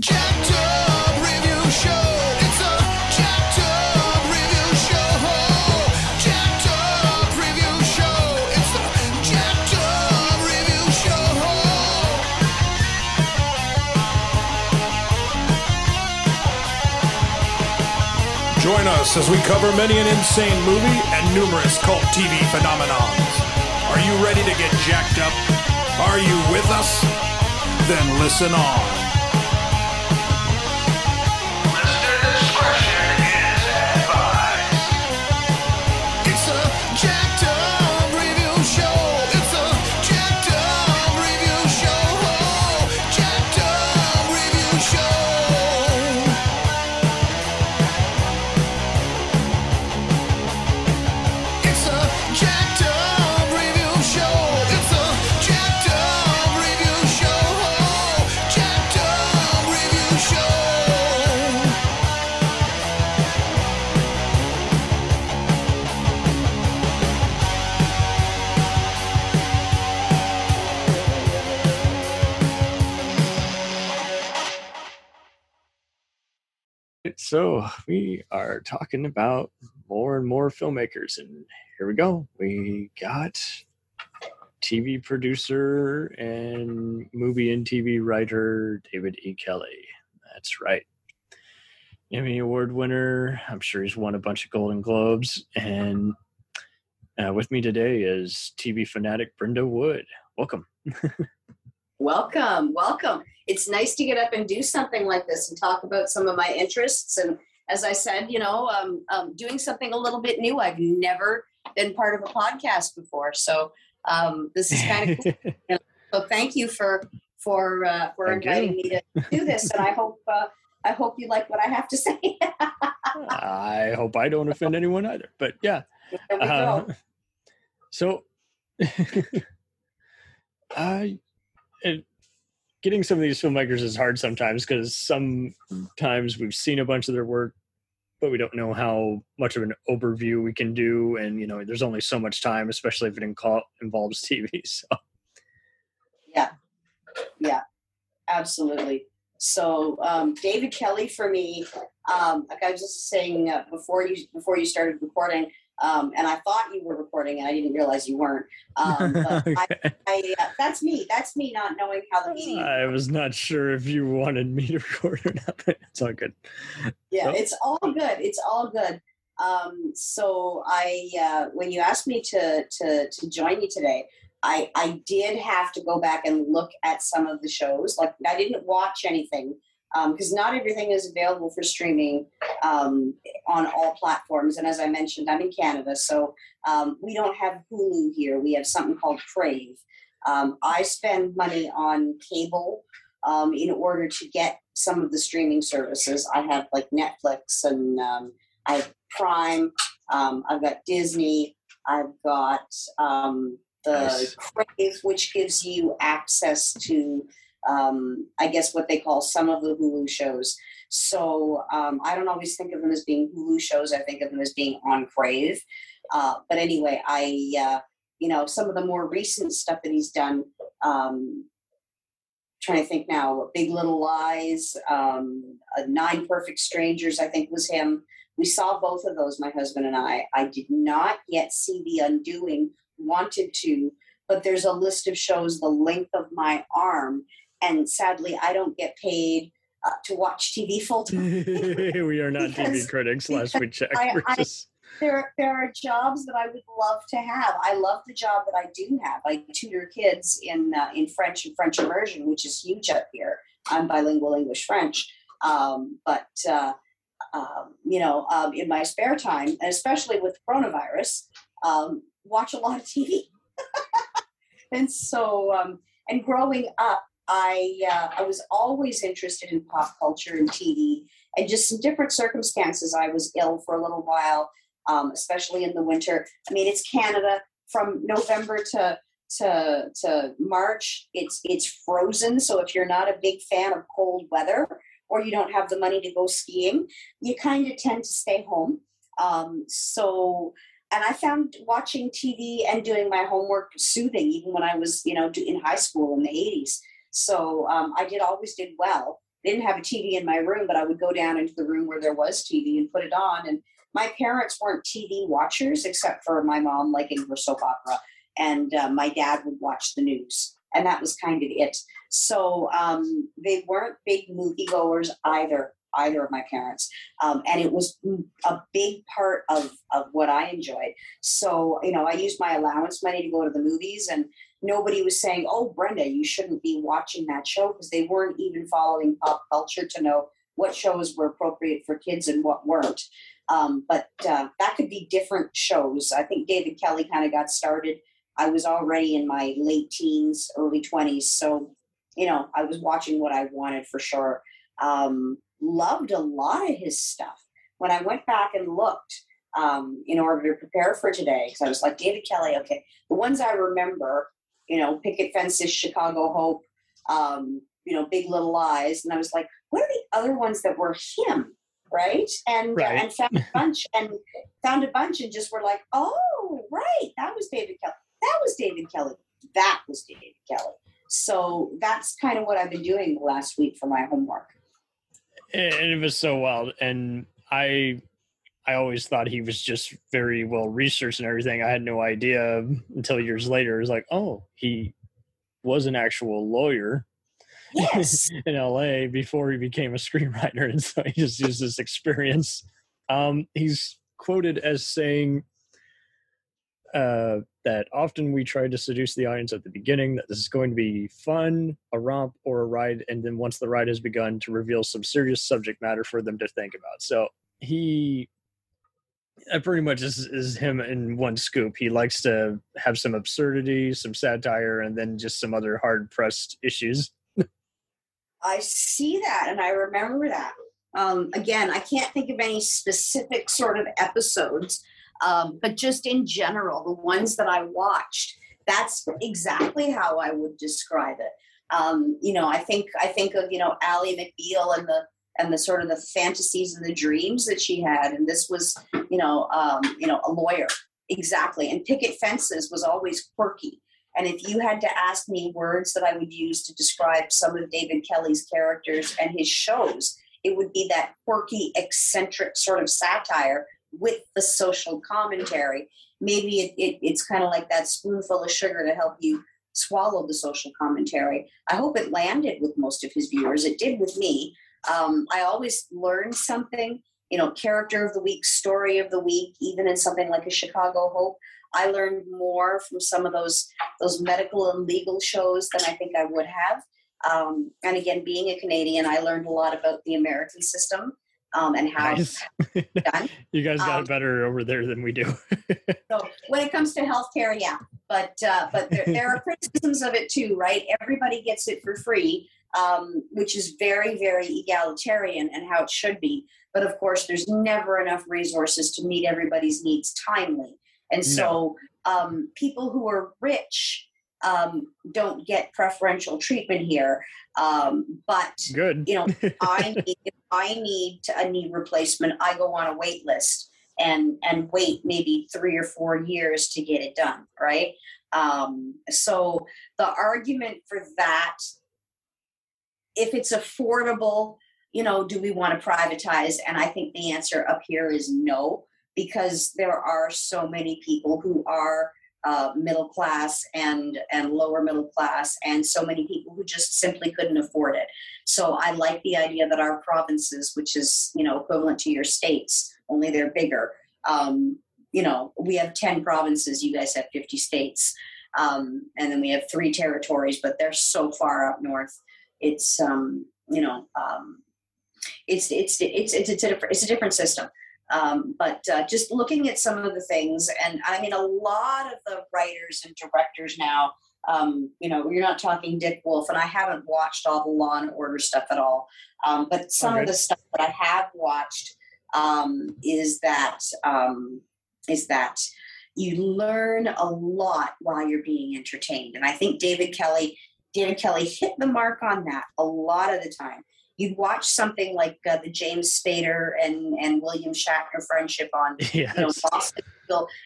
Join us as we cover many an insane movie and numerous cult TV phenomenons. Are you ready to get jacked up? Are you with us? Then listen on. We are talking about more and more filmmakers, and here we go. We got TV producer and movie and TV writer David E. Kelley. That's right. Emmy Award winner. I'm sure he's won a bunch of Golden Globes. And uh, with me today is TV fanatic Brenda Wood. Welcome. Welcome, welcome. It's nice to get up and do something like this and talk about some of my interests. And as I said, you know, um, um, doing something a little bit new. I've never been part of a podcast before, so um, this is kind of cool. So thank you for for uh, for Thank inviting me to do this, and I hope uh, I hope you like what I have to say. I hope I don't offend anyone either. But yeah. there we Uh, go. so, I and getting some of these filmmakers is hard sometimes because sometimes we've seen a bunch of their work, but we don't know how much of an overview we can do, and you know, there's only so much time, especially if it inco- involves TV. So, Yeah, yeah, absolutely. So um, David Kelley for me, um, like I was just saying uh, before you before you started recording, um, and I thought you were recording, and I didn't realize you weren't. Um, but I, I, uh, that's me. That's me not knowing how the meeting. I was not sure if you wanted me to record or not, but it's all good. yeah, so- it's all good. It's all good. Um, so I, uh, when you asked me to to to join you today, I I did have to go back and look at some of the shows. Like I didn't watch anything because not everything is available for streaming um, on all platforms. And as I mentioned, I'm in Canada, so um, we don't have Hulu here. We have something called Crave. Um, I spend money on cable um, in order to get some of the streaming services. I have like Netflix and um, I have Prime. Um, I've got Disney. I've got um, the Nice. Crave, which gives you access to, um, I guess, what they call some of the Hulu shows. So um, I don't always think of them as being Hulu shows. I think of them as being on Crave. Uh, but anyway, I, uh, you know, some of the more recent stuff that he's done. Um, trying to think now. Big Little Lies, um, uh, Nine Perfect Strangers. I think was him. We saw both of those, my husband and I. I did not yet see The Undoing. Wanted to, but there's a list of shows the length of my arm, and sadly, I don't get paid uh, to watch TV full time. we are not TV critics, last we checked. I- I- just- there there are jobs that I would love to have. I love the job that I do have. I tutor kids in uh, in French and French immersion, which is huge up here. I'm bilingual English French, um, but uh, um, you know, um, in my spare time, and especially with coronavirus, um, watch a lot of TV. and so, um, and growing up, I uh, I was always interested in pop culture and TV, and just in different circumstances. I was ill for a little while um, especially in the winter. I mean, it's Canada from November to to to March. It's it's frozen. So if you're not a big fan of cold weather or you don't have the money to go skiing, you kind of tend to stay home. Um, so. And I found watching TV and doing my homework soothing, even when I was, you know, in high school in the '80s. So um, I did always did well. didn't have a TV in my room, but I would go down into the room where there was TV and put it on. And my parents weren't TV watchers, except for my mom liking her soap opera, and uh, my dad would watch the news, and that was kind of it. So um, they weren't big moviegoers either. Either of my parents, um, and it was a big part of of what I enjoyed. So you know, I used my allowance money to go to the movies, and nobody was saying, "Oh, Brenda, you shouldn't be watching that show," because they weren't even following pop culture to know what shows were appropriate for kids and what weren't. Um, but uh, that could be different shows. I think David Kelley kind of got started. I was already in my late teens, early twenties, so you know I was watching what I wanted for sure. Um, loved a lot of his stuff. When I went back and looked um, in order to prepare for today, because I was like David Kelley. Okay, the ones I remember you know, picket fences, Chicago Hope, um, you know, Big Little Lies, and I was like, what are the other ones that were him, right? And Right. and found a bunch and found a bunch and just were like, oh, right, that was David Kelley. That was David Kelley. That was David Kelley. So that's kind of what I've been doing the last week for my homework. And it was so wild. And i i always thought he was just very well researched and everything. I had no idea until years later. It was like oh he was an actual lawyer Yes. in la before he became a screenwriter. And so he just used this experience. Um he's quoted as saying uh that often we try to seduce the audience at the beginning that this is going to be fun, a romp, or a ride, and then once the ride has begun, to reveal some serious subject matter for them to think about. So he, that pretty much is, is him in one scoop. He likes to have some absurdity, some satire, and then just some other hard pressed issues. I see that and I remember that. Um, again, I can't think of any specific sort of episodes, um, but just in general, the ones that I watched, that's exactly how I would describe it. Um, you know, I think I think of you know Ally McBeal and the and the sort of the fantasies and the dreams that she had, and this was you know um, you know a lawyer exactly. And Picket Fences was always quirky. And if you had to ask me words that I would use to describe some of David Kelley's characters and his shows, it would be that quirky, eccentric sort of satire with the social commentary. Maybe it, it, it's kind of like that spoonful of sugar to help you swallow the social commentary. I hope it landed with most of his viewers. It did with me. Um, I always learn something, you know, character of the week, story of the week, even in something like a Chicago Hope. I learned more from some of those those medical and legal shows than I think I would have. Um, and again, being a Canadian, I learned a lot about the American system um, and how Nice. done. you guys got Um, it better over there than we do. So when it comes to healthcare, yeah, but uh, but there, there are criticisms of it too, right? Everybody gets it for free, um, which is very very egalitarian and how it should be. But of course, there's never enough resources to meet everybody's needs timely, and so um, people who are rich um, don't get preferential treatment here. Um, but Good. you know, I need, I need a knee replacement, I go on a wait list and and wait maybe three or four years to get it done, right? Um, so the argument for that, if it's affordable, you know, do we want to privatize? And I think the answer up here is no, because there are so many people who are uh, middle class and and lower middle class, and so many people who just simply couldn't afford it. So I like the idea that our provinces, which is you know equivalent to your states, only they're bigger. Um, you know, we have ten provinces. You guys have fifty states, um, and then we have three territories, but they're so far up north. It's um, you know, um, it's it's it's it's it's a different it's a different system. Um, but uh, just looking at some of the things, and I mean, a lot of the writers and directors now um, you know, you're not talking Dick Wolf, and I haven't watched all the Law and Order stuff at all. Um, but some Okay. of the stuff that I have watched um, is that um, is that you learn a lot while you're being entertained, and I think David Kelley, David Kelley hit the mark on that a lot of the time. You'd watch something like uh, the James Spader and and William Shatner friendship on yes. you know, Boston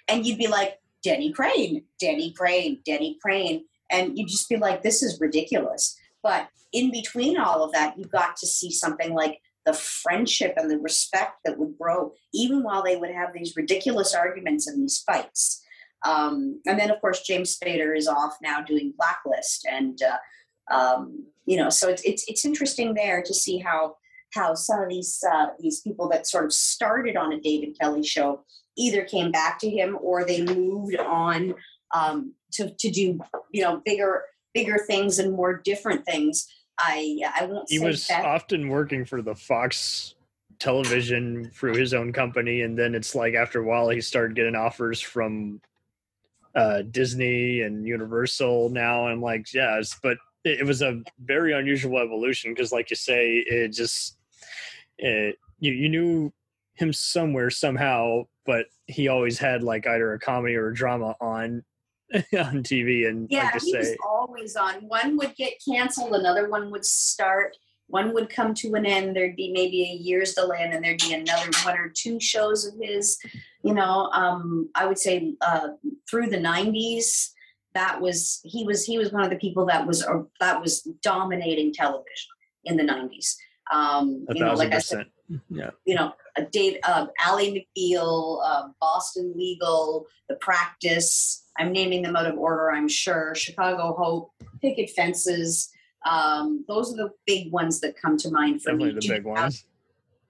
and you'd be like, Denny Crane, Denny Crane, Denny Crane. And you'd just be like, this is ridiculous. But in between all of that, you got to see something like the friendship and the respect that would grow, even while they would have these ridiculous arguments and these fights. Um, and then, of course, James Spader is off now doing Blacklist, and uh, um, you know, so it's it's it's interesting there to see how how some of these uh, these people that sort of started on a David Kelley show either came back to him or they moved on um, to to do you know bigger bigger things and more different things. I I won't He was that. often working for the Fox television through his own company, and then it's like after a while he started getting offers from uh, Disney and Universal now. I'm like, yes, but it, was a very unusual evolution because, like you say, it just it, you you knew him somewhere somehow, but he always had like either a comedy or a drama on on TV, and Yeah, like he say, was always on. One would get canceled, another one would start. One would come to an end. There'd be maybe a year's delay, and then there'd be another one or two shows of his. You know, um, I would say uh, through the '90s, that was he was he was one of the people that was uh, that was dominating television in the '90s. Um, a you know, thousand like I said, percent. Yeah. you know, uh, Dave, uh, Ally McBeal, uh, Boston Legal, The Practice. I'm naming them out of order, I'm sure. Chicago Hope, Picket Fences. Um, those are the big ones that come to mind for Definitely me. the big ones.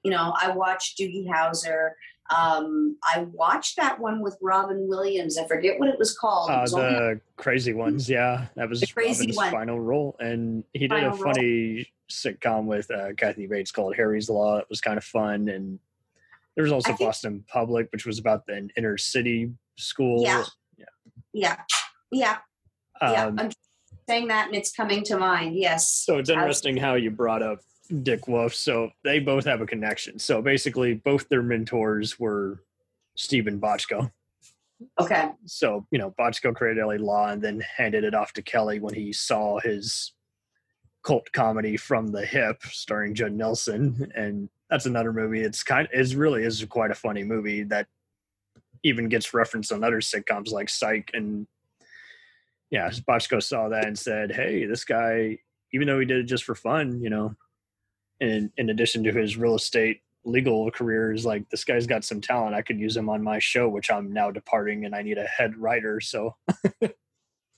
You know, I watched Doogie Howser. Um, I watched that one with Robin Williams. I forget what it was called. It Uh, was only- the crazy ones, yeah, that was The Crazy Robin's One. final role, and he did a Final role. funny sitcom with uh, Kathy Bates called Harry's Law. It was kind of fun, and there was also I think- Boston Public, which was about the inner city school. Yeah. yeah, yeah, yeah. Um, I'm saying that, and it's coming to mind. Yes. So it's interesting how you brought up Dick Wolf. So they both have a connection. So basically, both their mentors were Steven Bochco. Okay. So, you know, Bochco created LA Law and then handed it off to Kelley when he saw his cult comedy From the Hip starring Judd Nelson. And that's another movie. It's kind it's really is quite a funny movie that even gets referenced on other sitcoms like Psych and yeah, Bochco saw that and said, Hey, this guy, even though he did it just for fun, you know, in in addition to his real estate legal career is like this guy's got some talent. I could use him on my show, which I'm now departing, and I need a head writer. So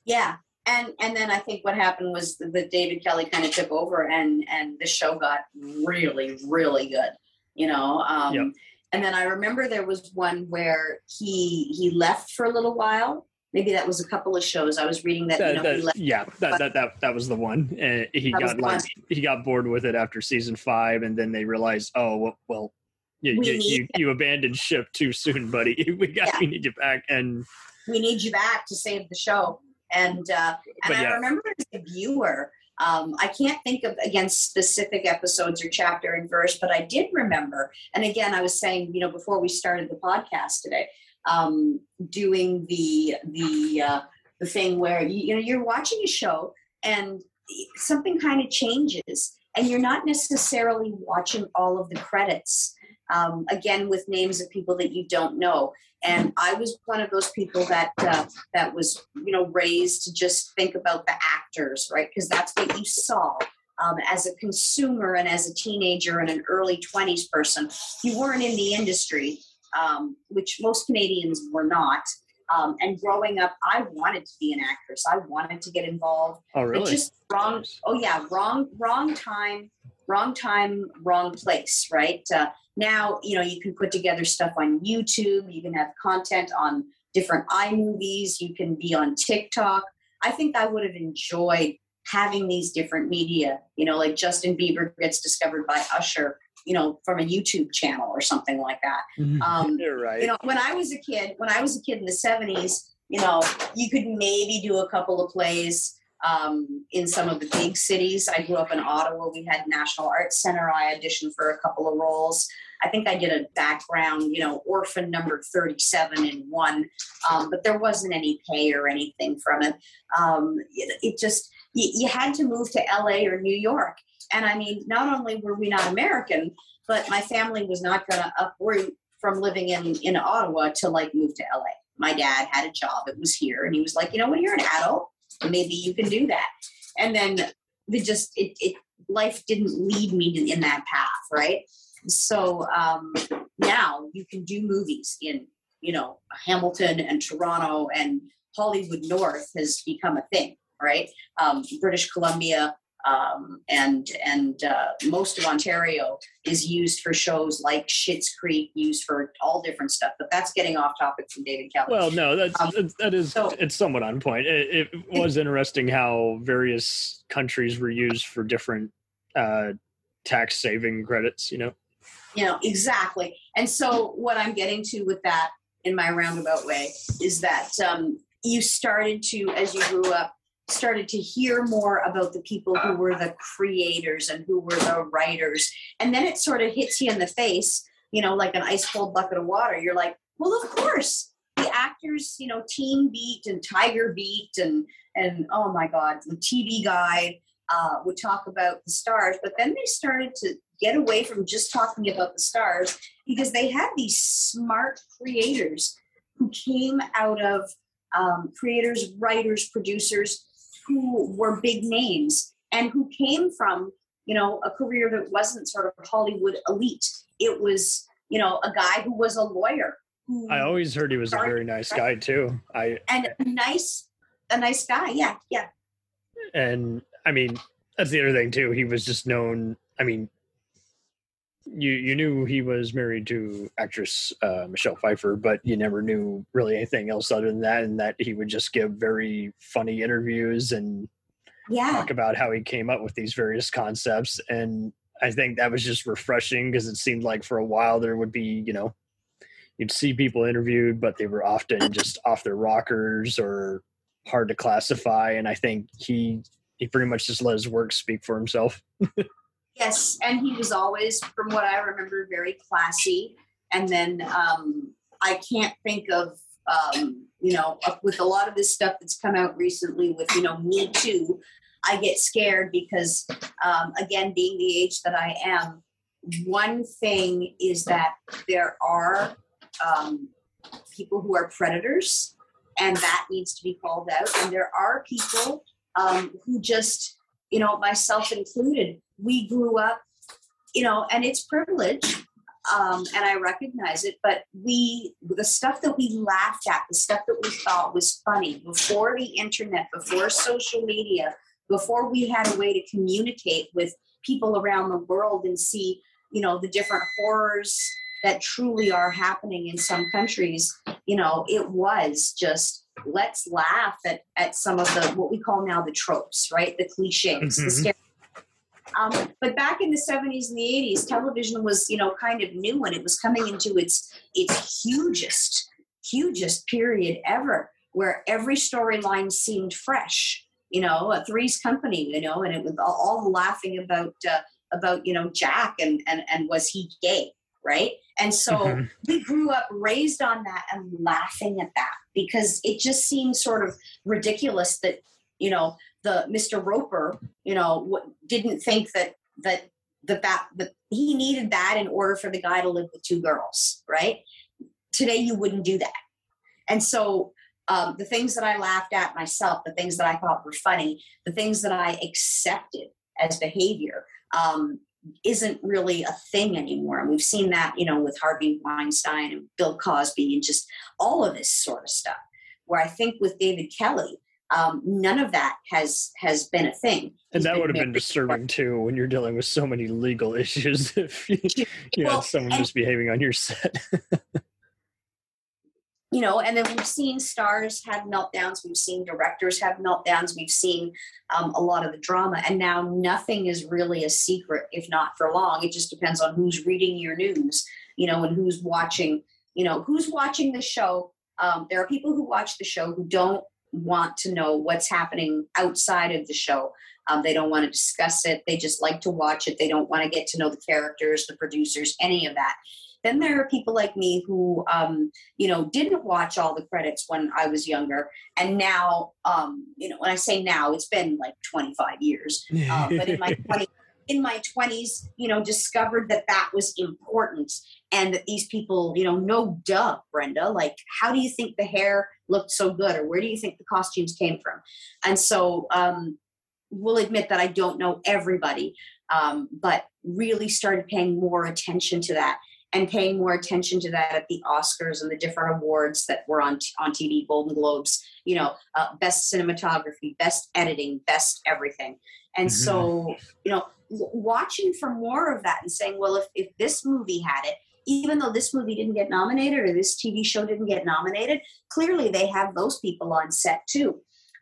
Yeah, and and then I think what happened was that David Kelley kind of took over, and and the show got really really good, you know. Um, Yep. And then I remember there was one where he he left for a little while. Maybe that was a couple of shows. I was reading that. that, you know, he that- left. yeah, that, that that that was the one. And he That got like he got bored with it after season five, and then they realized, oh well, well you, We you, you, you abandoned ship too soon, buddy. We got Yeah. we need you back. And We need you back to save the show. And uh, and But I remember as a viewer, um, I can't think of again specific episodes or chapter and verse, but I did remember. And again, I was saying, you know, before we started the podcast today, um, doing the the uh, the thing where you, you know you're watching a show and something kind of changes, and you're not necessarily watching all of the credits. Um, again, with names of people that you don't know, and I was one of those people that uh, that was you know raised to just think about the actors right? Because that's what you saw um, as a consumer and as a teenager and an early 20s person. You weren't in the industry um, which most canadians were not um, and growing up i wanted to be an actress i wanted to get involved oh really? just wrong oh yeah wrong wrong time wrong time wrong place right uh, now you know you can put together stuff on youtube you can have content on different iMovies. You can be on TikTok. I think I would have enjoyed having these different media. You know, like Justin Bieber gets discovered by Usher. You know, from a YouTube channel or something like that. Um, You're right. you know, when I was a kid, when I was a kid in the seventies, you know, you could maybe do a couple of plays um, in some of the big cities. I grew up in Ottawa. We had National Arts Center. I auditioned for a couple of roles. I think I did a background, you know, orphan number 37 in one, um, but there wasn't any pay or anything from it. Um, it, it just, you, you had to move to LA or New York. And I mean, not only were we not American, but my family was not going to uproot from living in, in Ottawa to like move to LA. My dad had a job, it was here, and he was like, you know, when you're an adult, maybe you can do that. And then it just it, it life didn't lead me in that path, right? So um, now you can do movies in you know Hamilton and Toronto and Hollywood North has become a thing, right? Um, British Columbia um, and and uh, most of Ontario is used for shows like Schitt's Creek, used for all different stuff. But that's getting off topic from David Kelley. Well, no, that's Um, that- that is so- it's somewhat on point. It, it was interesting how various countries were used for different uh, tax saving credits. You know, you know exactly and so what i'm getting to with that in my roundabout way is that um, you started to as you grew up started to hear more about the people who were the creators and who were the writers. And then it sort of hits you in the face you know like an ice cold bucket of water. You're like well of course. The actors you know teen beat and tiger beat and and oh my god the tv guide uh, would talk about the stars. But then they started to get away from just talking about the stars because they had these smart creators who came out of um, creators, writers, producers who were big names and who came from, you know, a career that wasn't sort of Hollywood elite. It was, you know, a guy who was a lawyer. Who, I always heard he was a very nice guy too. I and a nice, a nice guy. Yeah, yeah. and I mean that's the other thing too. He was just known. I mean, you you knew he was married to actress uh, Michelle Pfeiffer, but you never knew really anything else other than that, and that he would just give very funny interviews and Yeah. talk about how he came up with these various concepts. And I think that was just refreshing because it seemed like for a while there would be, you know, you'd see people interviewed, but they were often just off their rockers or hard to classify. And I think he he pretty much just let his work speak for himself. Yes, and he was always, from what I remember, very classy. And then um, I can't think of, um, you know, with a lot of this stuff that's come out recently with, you know, Me Too, I get scared because, um, again, being the age that I am, one thing is that there are um, people who are predators, and that needs to be called out. And there are people um, who just, you know, myself included, we grew up, you know, and it's privilege, um, and I recognize it. But we, the stuff that we laughed at, the stuff that we thought was funny before the internet, before social media, before we had a way to communicate with people around the world and see, you know, the different horrors that truly are happening in some countries. You know, it was just let's laugh at, at some of the what we call now the tropes, right? The cliches, the Mhm. stereotypes. Um, but back in the 70s and the 80s, television was, you know, kind of new and it was coming into its its hugest, hugest period ever, where every storyline seemed fresh. You know, a Three's Company, you know, and it was all, all laughing about uh, about you know Jack and and and was he gay, right? And so Mhm. we grew up raised on that and laughing at that because it just seemed sort of ridiculous that you know the Mr. Roper, you know, w- didn't think that that that that that he needed that in order for the guy to live with two girls, right? Today you wouldn't do that, and so um, the things that I laughed at myself, the things that I thought were funny, the things that I accepted as behavior, um, isn't really a thing anymore. And we've seen that, you know, with Harvey Weinstein and Bill Cosby and just all of this sort of stuff. Where I think with David Kelley, um, none of that has has been a thing. And that would have been disturbing too when you're dealing with so many legal issues if you, you Well, had someone and- misbehaving on your set. you know and then we've seen stars have meltdowns we've seen directors have meltdowns we've seen um, a lot of the drama and now nothing is really a secret if not for long. It just depends on who's reading your news you know and who's watching you know who's watching the show. Um, there are people who watch the show who don't want to know what's happening outside of the show. Um, they don't want to discuss it they just like to watch it they don't want to get to know the characters the producers any of that then there are people like me who um, you know didn't watch all the credits when i was younger. And now um, you know when i say now it's been like 25 years. Uh, but in my 20, in my 20s you know discovered that that was important and that these people you know no duh brenda like how do you think the hair looked so good or where do you think the costumes came from? And so um, will admit that I don't know everybody, um, but really started paying more attention to that and paying more attention to that at the Oscars and the different awards that were on on TV, Golden Globes, you know, uh, best cinematography, best editing, best everything. And so, you know, watching for more of that and saying, well, if, if this movie had it, even though this movie didn't get nominated or this TV show didn't get nominated, clearly they have those people on set too.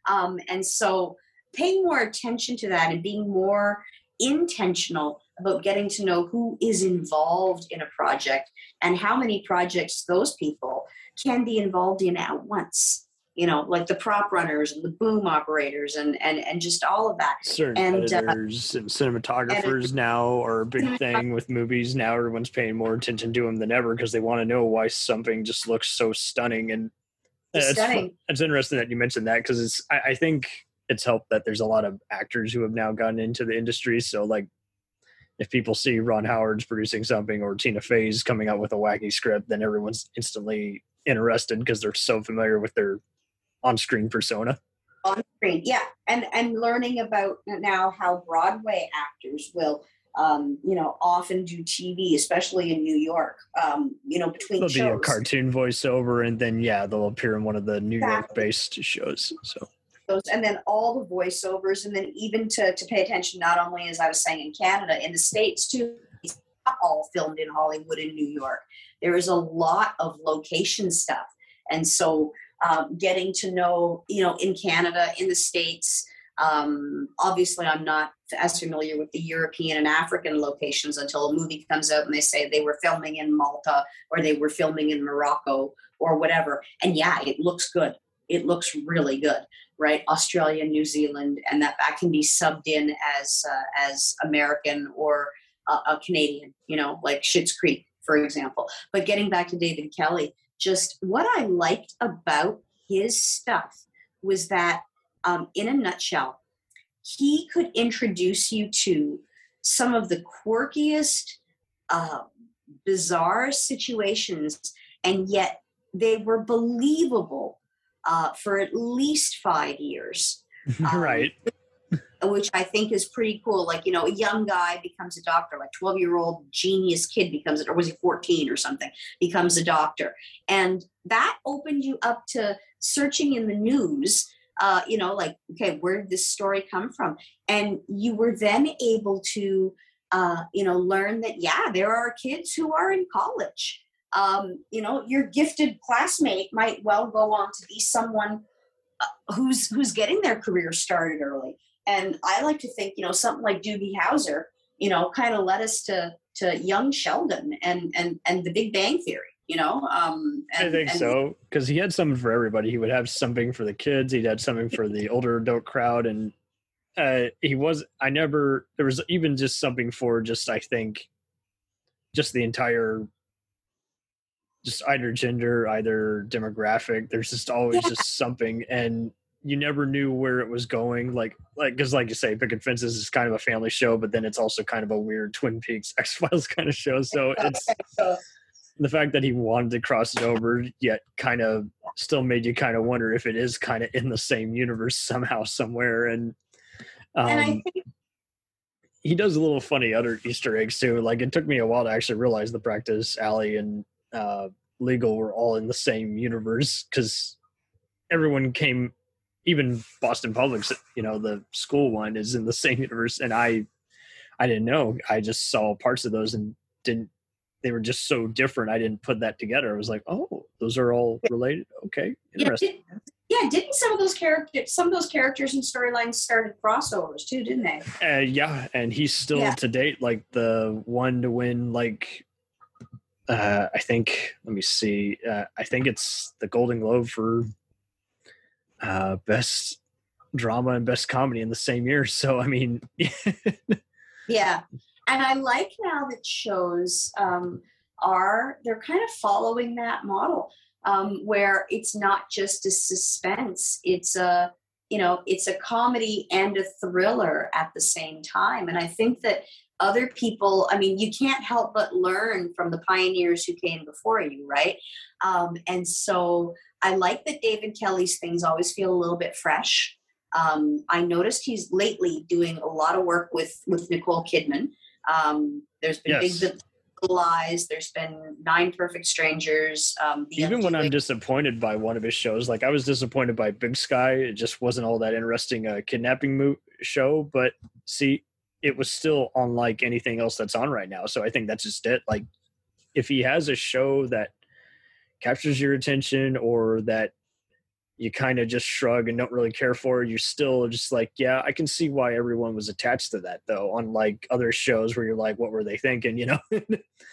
Um, and so paying more attention to that and being more intentional about getting to know who is involved in a project and how many projects those people can be involved in at once you know like the prop runners and the boom operators and and and just all of that certain And, uh, and cinematographers now are a big thing with movies. Now everyone's paying more attention to them than ever because they want to know why something just looks so stunning. And it's, fu- Stunning. it's interesting that you mentioned that because it's I, I think it's helped that there's a lot of actors who have now gotten into the industry. So like if people see Ron Howard's producing something or Tina Fey's coming out with a wacky script, then everyone's instantly interested because they're so familiar with their on-screen persona. on screen yeah and and learning about now how broadway actors will um, you know often do tv especially in new york um, you know between There'll be a cartoon voiceover, and then yeah, they'll appear in one of the New York-based shows. So those and then all the voiceovers and then even to, to pay attention not only as i was saying in canada in the states too it's not all filmed in hollywood and new york. There is a lot of location stuff. And so um, getting to know you know in canada in the states um, obviously i'm not as familiar with the european and african locations until a movie comes out and they say they were filming in malta or they were filming in morocco or whatever. And yeah it looks good. It looks really good right? Australia new zealand and that that can be subbed in as uh, as american or uh, a canadian you know like Schitt's creek for example. But getting back to david kelley just what i liked about his stuff was that um, in a nutshell he could introduce you to some of the quirkiest uh, bizarre situations and yet they were believable uh, for at least five years Um, right, which I think is pretty cool. Like, you know, a young guy becomes a doctor, like 12 year old genius kid becomes it, or was he 14 or something, becomes a doctor. And that opened you up to searching in the news, uh, you know, like, okay, where did this story come from? And you were then able to, uh, you know, learn that, yeah, there are kids who are in college. Um, you know, your gifted classmate might well go on to be someone uh, who's who's getting their career started early and I like to think, you know, something like Doogie Howser, you know, kind of led us to to young Sheldon and and and the Big Bang Theory, you know. Um, and, I think and so because he had something for everybody. He would have something for the kids. He'd had something for the older adult crowd, and uh, he was. I never. There was even just something for just. I think, just the entire. Just either gender, either demographic. There's just always Yeah. just something, and you never knew where it was going. Like, like because, like you say, Picket Fences is kind of a family show, but then it's also kind of a weird Twin Peaks X Files kind of show. So it's the fact that he wanted to cross it over yet kind of still made you kind of wonder if it is kind of in the same universe somehow somewhere and um, and I think he does a little funny other easter eggs too like it took me a while to actually realize the practice Ally and uh, legal were all in the same universe because everyone came even boston public's you know the school one is in the same universe and i i didn't know i just saw parts of those and didn't they were just so different i didn't put that together i was like oh those are all related okay yeah, interesting did, yeah, didn't some of those characters some of those characters and storylines started crossovers too, didn't they? Uh, yeah, and he's still Yeah. to date like the one to win. Like, uh, I think. Let me see. Uh, I think it's the Golden Globe for uh, best drama and best comedy in the same year. So I mean, Yeah. And I like now that shows um, are, they're kind of following that model um, where it's not just a suspense, it's a, you know, it's a comedy and a thriller at the same time. And I think that other people, I mean, you can't help but learn from the pioneers who came before you, right? Um, and so I like that David Kelley's things always feel a little bit fresh. Um, I noticed he's lately doing a lot of work with with Nicole Kidman. Um, there's been Yes. Big Lies. There's been Nine Perfect Strangers. Um, Even when I'm disappointed by one of his shows, like I was disappointed by Big Sky. It just wasn't all that interesting uh, kidnapping mo- show. But see, it was still unlike anything else that's on right now. So I think that's just it. Like if he has a show that captures your attention or that you kind of just shrug and don't really care for, you're still just like, yeah, I can see why everyone was attached to that though. Unlike other shows where you're like, what were they thinking? You know?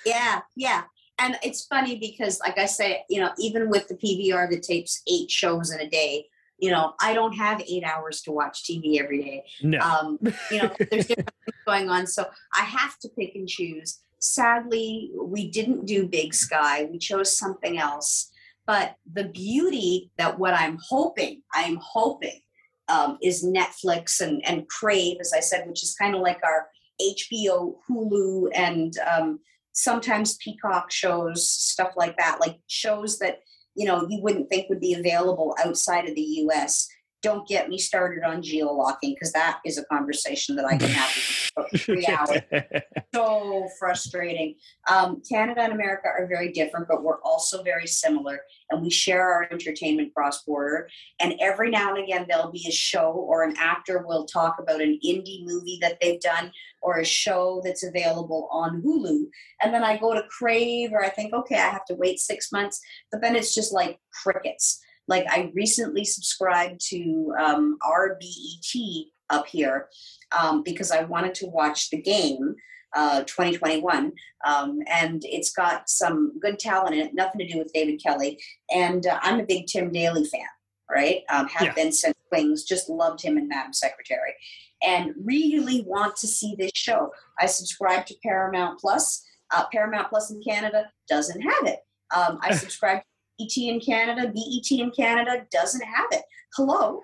Yeah, yeah. And it's funny because, like I say, you know, even with the PVR that tapes eight shows in a day, you know, I don't have eight hours to watch TV every day. no. Um, you know, there's different things going on. So I have to pick and choose. Sadly, we didn't do Big Sky. We chose something else. But the beauty that what I'm hoping, I'm hoping, um, is Netflix and, and Crave, as I said, which is kind of like our HBO, Hulu, and um, sometimes Peacock shows, stuff like that, like shows that you know you wouldn't think would be available outside of the U.S. Don't get me started on geolocking because that is a conversation that I can have for three hours so frustrating. Um, Canada and America are very different, but we're also very similar, and we share our entertainment cross border. And every now and again, there'll be a show or an actor will talk about an indie movie that they've done or a show that's available on Hulu. And then I go to Crave, or I think, okay, I have to wait six months, but then it's just like crickets. Like I recently subscribed to um, RBET up here um, because I wanted to watch the game uh, 2021, um, and it's got some good talent in it. Nothing to do with David Kelley, and uh, I'm a big Tim Daly fan. Right, um, have Yeah. been since Wings. Just loved him in Madam Secretary, and really want to see this show. I subscribe to Paramount Plus. Uh, Paramount Plus in Canada doesn't have it. Um, I subscribe to ET in Canada. BET in Canada doesn't have it. Hello,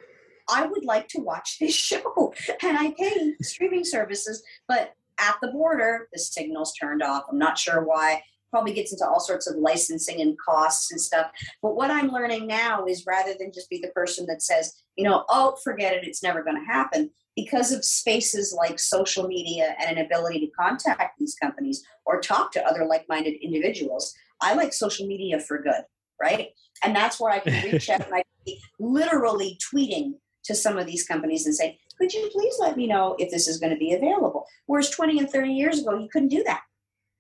I would like to watch this show, and I pay streaming services, but at the border, the signal's turned off. I'm not sure why. Probably gets into all sorts of licensing and costs and stuff. But what I'm learning now is rather than just be the person that says, you know, oh, forget it, it's never going to happen, because of spaces like social media and an ability to contact these companies or talk to other like minded individuals, I like social media for good, right? And that's where I can reach out and I can be literally tweeting to some of these companies and say, could you please let me know if this is going to be available? Whereas 20 and 30 years ago, you couldn't do that.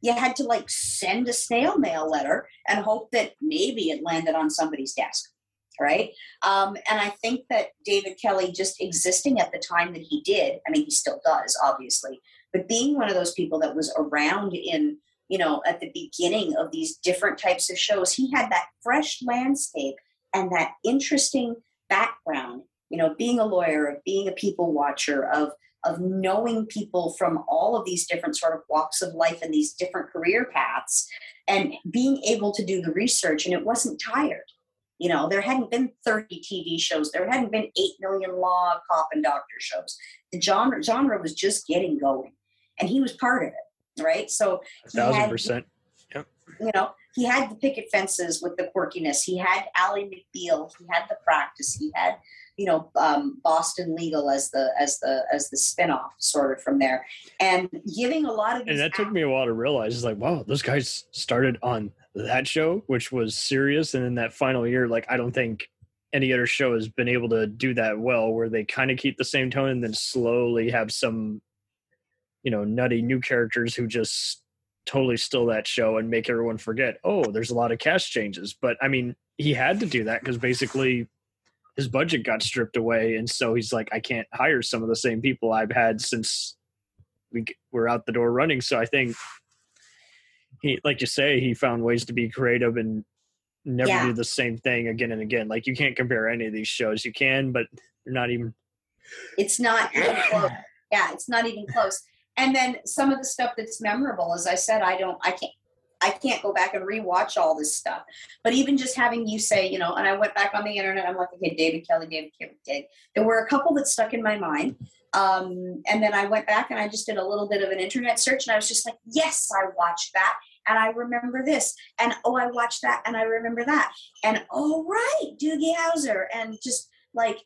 You had to like send a snail mail letter and hope that maybe it landed on somebody's desk, right? Um, and I think that David Kelley just existing at the time that he did, I mean, he still does, obviously, but being one of those people that was around in, you know, at the beginning of these different types of shows, he had that fresh landscape and that interesting background you know being a lawyer of being a people watcher of of knowing people from all of these different sort of walks of life and these different career paths and being able to do the research and it wasn't tired. You know there hadn't been 30 tv shows there hadn't been 8 million law cop and doctor shows. The genre genre was just getting going and he was part of it right so A he had- thousand percent. you know, he had the picket fences with the quirkiness. He had Ally McBeal. He had the practice. He had, you know, um, Boston Legal as the as the as the spinoff sort of from there, and giving a lot of And that took me a while to realize. It's like, wow, those guys started on that show, which was serious, and in that final year, like I don't think any other show has been able to do that well, where they kind of keep the same tone and then slowly have some, you know, nutty new characters who just totally steal that show and make everyone forget. Oh, there's a lot of cast changes, but I mean, he had to do that because basically his budget got stripped away, and so he's like, I can't hire some of the same people I've had since we were out the door running. So I think he, like you say, he found ways to be creative and never Yeah. do the same thing again and again. Like you can't compare any of these shows. You can, but they're not even. It's not even close. Yeah, it's not even close. And then some of the stuff that's memorable, as I said, I don't, I can't, I can't go back and rewatch all this stuff. But even just having you say, you know, and I went back on the internet, I'm like, okay, David Kelley, David Kelley. There were a couple that stuck in my mind. Um, and then I went back and I just did a little bit of an internet search, and I was just like, yes, I watched that, and I remember this, and oh, I watched that, and I remember that, and oh, right, Doogie Howser, and just like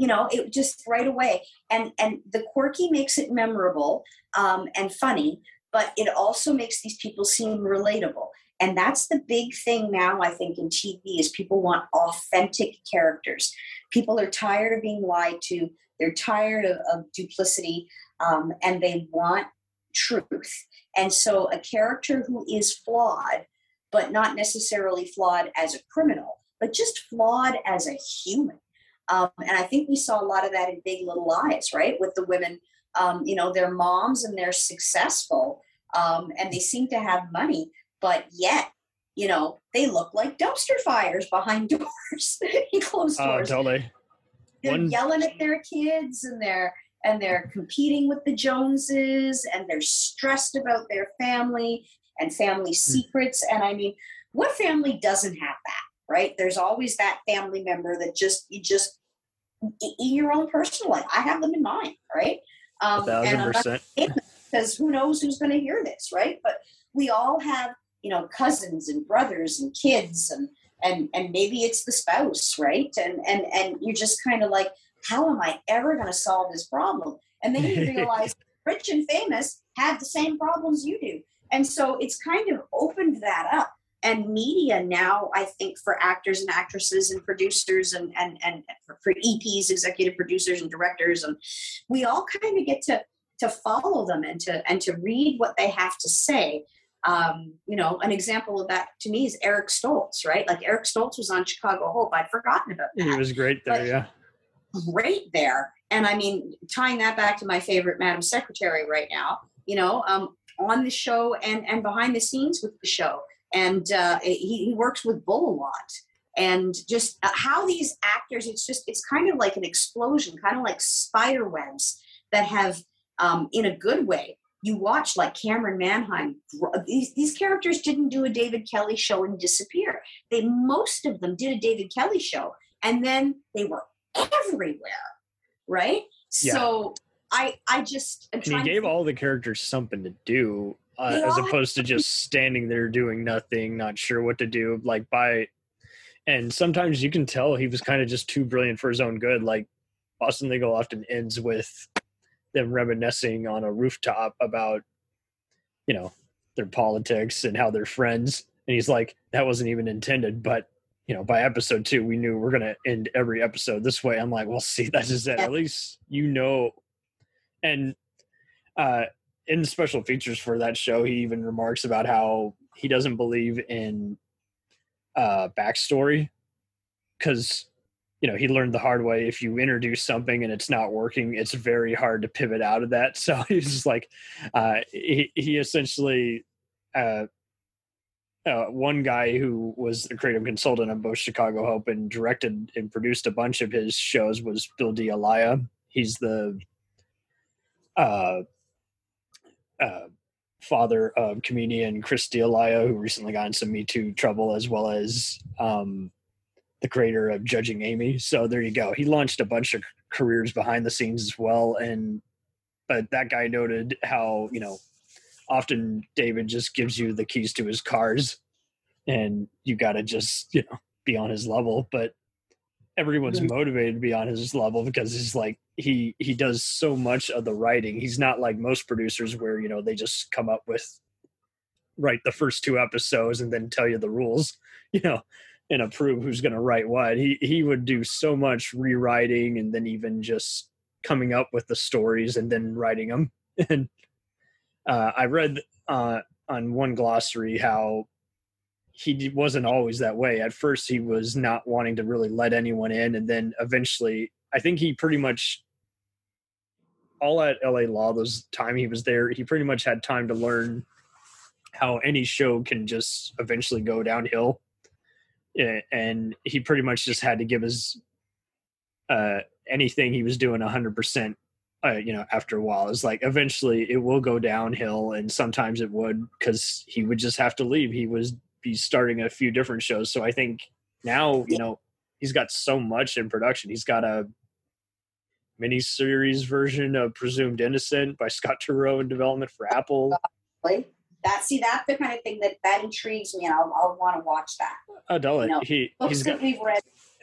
you know it just right away. And and the quirky makes it memorable um, and funny but it also makes these people seem relatable. And that's the big thing now i think in tv is people want authentic characters. People are tired of being lied to. They're tired of, of duplicity um, and they want truth. And so a character who is flawed but not necessarily flawed as a criminal but just flawed as a human um, and I think we saw a lot of that in Big Little Lies, right? With the women, um, you know, they're moms and they're successful um, and they seem to have money, but yet, you know, they look like dumpster fires behind doors, closed Oh, doors. totally. they're one- yelling at their kids and they're and they're competing with the Joneses and they're stressed about their family and family secrets. And I mean, what family doesn't have that, right? There's always that family member that just you just in your own personal life. I have them in mind, right? Um, and thousand percent. because who knows who's going to hear this, right? But we all have, you know, cousins and brothers and kids, and and and maybe it's the spouse, right? And and and you're just kind of like, how am I ever going to solve this problem? And then you realize rich and famous have the same problems you do, and so it's kind of opened that up. And media now, I think, for actors and actresses and producers and and and for, for EPs, executive producers and directors, and we all kind of get to to follow them and to and to read what they have to say. Um, you know, an example of that to me is Eric Stoltz, right? Like Eric Stoltz was on Chicago Hope. I'd forgotten about that He was great there, But- yeah. Great there. And I mean, tying that back to my favorite Madam Secretary right now, you know, um, on the show and and behind the scenes with the show. And uh, he, he works with Bull a lot. And just uh, how these actors, it's just, it's kind of like an explosion, kind of like spider webs that have, um, in a good way, you watch like Camryn Manheim. These, these characters didn't do a David Kelley show and disappear. They most of them did a David Kelley show, and then they were everywhere, right? Yeah. So I I just And he gave all the characters something to do, uh, as opposed to just standing there doing nothing, not sure what to do. Like by, and sometimes you can tell he was kind of just too brilliant for his own good. Like Boston Legal often ends with them reminiscing on a rooftop about, you know, their politics and how they're friends. And he's like, that wasn't even intended, but you know, by episode two, we knew we're gonna end every episode this way. I'm like, well, see, that's just it. At least you know. And uh, in special features for that show, he even remarks about how he doesn't believe in uh, backstory because you know he learned the hard way. If you introduce something and it's not working, it's very hard to pivot out of that. So he's just like, uh, he he essentially. Uh, uh, one guy who was the creative consultant on both Chicago Hope and directed and produced a bunch of his shows was Bill D'Elia. He's the uh, uh, father of comedian Chris D'Elia, who recently got in some Me Too trouble, as well as um, the creator of Judging Amy. So there you go. He launched a bunch of careers behind the scenes as well, and but that guy noted how you know often David just gives you the keys to his cars and you got to just, you know, be on his level. But everyone's Mhm. motivated to be on his level because he's like, he, he does so much of the writing. He's not like most producers where, you know, they just come up with, write the first two episodes and then tell you the rules, you know, and approve who's going to write what. He, he would do so much rewriting and then even just coming up with the stories and then writing them. And, uh, I read uh, on one glossary how he wasn't always that way. At first, he was not wanting to really let anyone in, and then eventually, I think he pretty much all at LA Law. Those time he was there, he pretty much had time to learn how any show can just eventually go downhill, and he pretty much just had to give his uh, anything he was doing hundred percent uh, you know, after a while, it's like eventually it will go downhill, and sometimes it would because he would just have to leave. He was be starting a few different shows, so I think now you know he's got so much in production. He's got a miniseries version of Presumed Innocent by Scott Turow in development for Apple. That see that's the kind of thing that that intrigues me and I'll, I'll want to watch that. Oh, Adela, No. he Books he's got we've read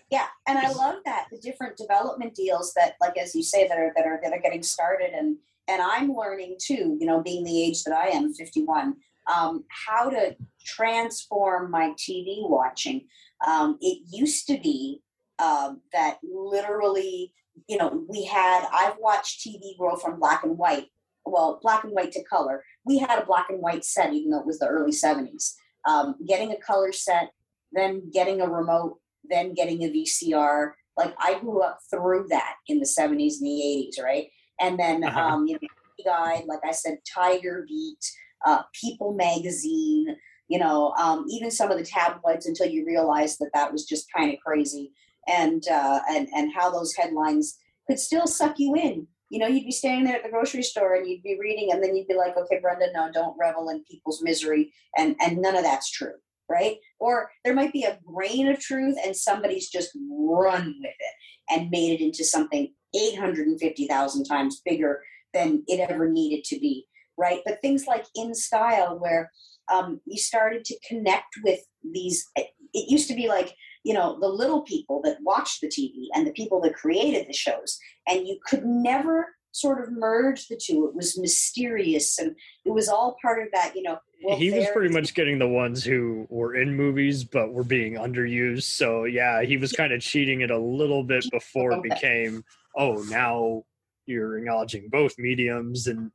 yeah and i love that the different development deals that like as you say that are that are that are getting started and and i'm learning too you know being the age that i am 51 um, how to transform my tv watching um, it used to be um, that literally you know we had i've watched tv grow from black and white well black and white to color we had a black and white set even though it was the early 70s um, getting a color set then getting a remote then getting a VCR. Like I grew up through that in the 70s and the 80s, right? And then, Uh-huh. um, you know, Guide, like I said, Tiger Beat, uh, People Magazine, you know, um, even some of the tabloids until you realize that that was just kind of crazy, and uh, and and how those headlines could still suck you in. You know, you'd be standing there at the grocery store and you'd be reading, and then you'd be like, "Okay, Brenda, no, don't revel in people's misery," and and none of that's true right? Or there might be a grain of truth and somebody's just run with it and made it into something 850,000 times bigger than it ever needed to be, right? But things like In Style, where um, you started to connect with these, it used to be like, you know, the little people that watched the TV and the people that created the shows, and you could never sort of merge the two. It was mysterious and it was all part of that, you know. well, he was pretty much getting the ones who were in movies but were being underused. So yeah, he was kind of cheating it a little bit before it became, oh, now you're acknowledging both mediums and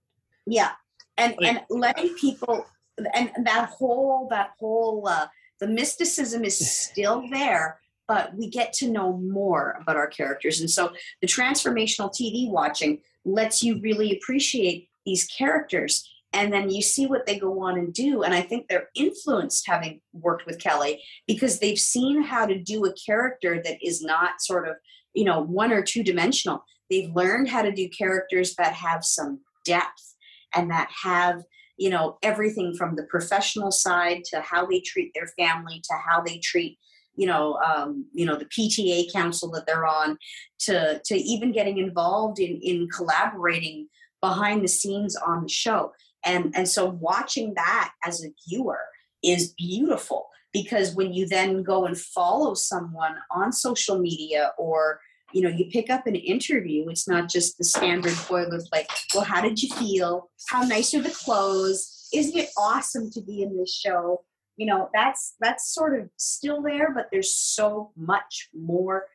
yeah and Like- and letting people and that whole that whole uh the mysticism is still there but we get to know more about our characters. And so the transformational tv watching lets you really appreciate these characters and then you see what they go on and do. And i think they're influenced having worked with kelley because they've seen how to do a character that is not sort of you know one or two dimensional. They've learned how to do characters that have some depth and that have you know everything from the professional side to how they treat their family to how they treat you know um, you know the pta council that they're on to to even getting involved in in collaborating behind the scenes on the show. And and so watching that as a viewer is beautiful because when you then go and follow someone on social media or you know you pick up an interview it's not just the standard boilerplate well how did you feel? How nice are the clothes? Isn't it awesome to be in this show? You know that's that's sort of still there but there's so much more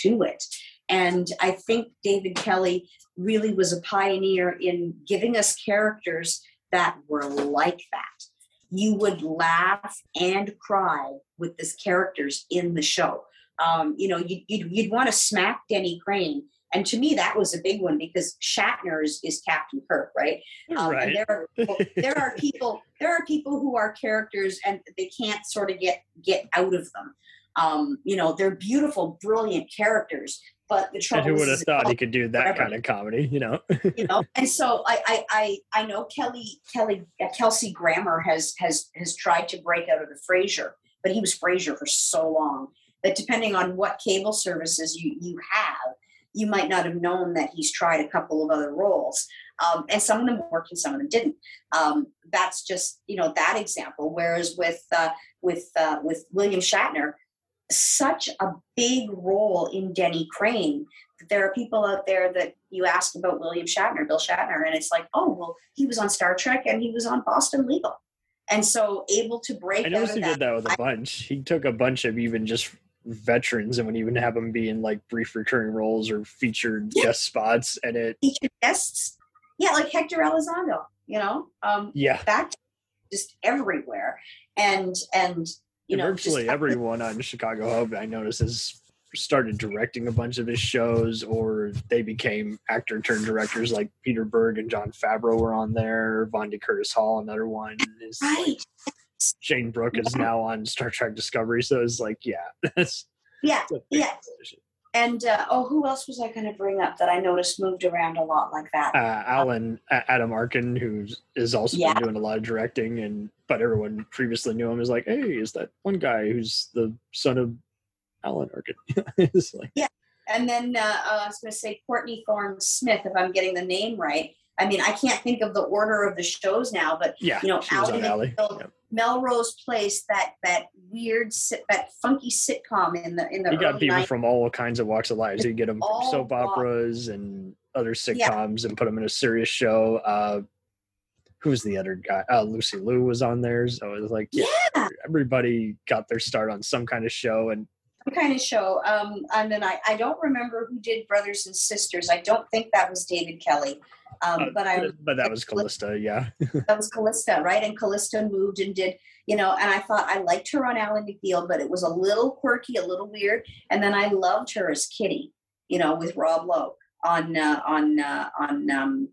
to it. And i think david kelley really was a pioneer in giving us characters that were like that. You would laugh and cry with these characters in the show um, you know, you'd, you'd, you'd want to smack Denny Crane. And to me, that was a big one because Shatner is, Captain Kirk, right? Um, right. And there are, people, there are people there are people who are characters and they can't sort of get get out of them. Um, you know, they're beautiful, brilliant characters, but the And trouble who is, would have thought he could do that forever. kind of comedy, you know? you know and so I, I i i know kelly kelly uh, kelsey grammer has has has tried to break out of the frasier but he was frasier for so long that depending on what cable services you you have you might not have known that he's tried a couple of other roles um, and some of them worked and some of them didn't um, that's just you know that example whereas with uh, with uh, with william shatner such a big role in denny crane there are people out there that you ask about William Shatner, Bill Shatner, and it's like, oh, well, he was on Star Trek and he was on Boston Legal. And so able to break I noticed he that. did that with a I- bunch. He took a bunch of even just veterans and when you would even have them be in like brief recurring roles or featured Yeah. guest spots. And it, featured guests. Yeah, like Hector Elizondo, you know, um, yeah, that just everywhere. And, and, you and know, virtually everyone on Chicago Hope I noticed has started directing a bunch of his shows or they became actor turned directors like Peter Berg and Jon Favreau were on there. Vondie Curtis Hall, another one. Is like, Jayne Brook is now on Star Trek Discovery. So it's like, yeah, that's, Yeah. that's Yeah. And, uh, oh, who else was I going to bring up that I noticed moved around a lot like that? uh, Alan Adam Arkin, who is also Yeah. been doing a lot of directing, and but everyone previously knew him as like, hey, is that one guy who's the son of Alan Arkin? like, And then uh, uh, I was going to say Courtney Thorne Smith, if I'm getting the name right. I mean, I can't think of the order of the shows now, but Yeah, you know, on Ally. Yep. Melrose Place, that that weird, sit, that funky sitcom in the in the You got people 90s. from all kinds of walks of life. You get them from soap operas and other Yeah. sitcoms and put them in a serious show. Uh, who's the other guy? Uh, Lucy Liu was on there. So it was like, yeah, Yeah. everybody got their start on some kind of show. And kind of show. Um, and then I, I don't remember who did Brothers and Sisters. I don't think that was David Kelley. Um, Uh, but I but that was Calista. Yeah. that was Calista, right? And Calista moved and did, you know, and I thought I liked her on Ally McBeal, but it was a little quirky, a little weird. And then I loved her as Kitty, you know, with Rob Lowe on uh, on uh, on um,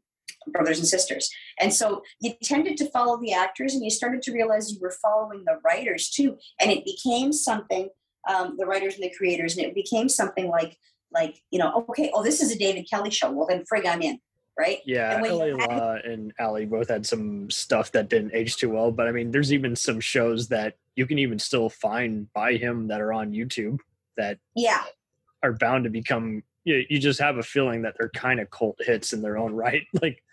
Brothers and Sisters. And so you tended to follow the actors, and you started to realize you were following the writers too, and it became something. Um, the writers and the creators, and it became something like like you know, okay, oh, this is a David Kelley show. Well, then frig, I'm in, right? Yeah, And LA Law and Ally both had some stuff that didn't age too well, but I mean, there's even some shows that you can even still find by him that are on YouTube that Yeah, are bound to become. You, you just have a feeling that they're kind of cult hits in their own right, like,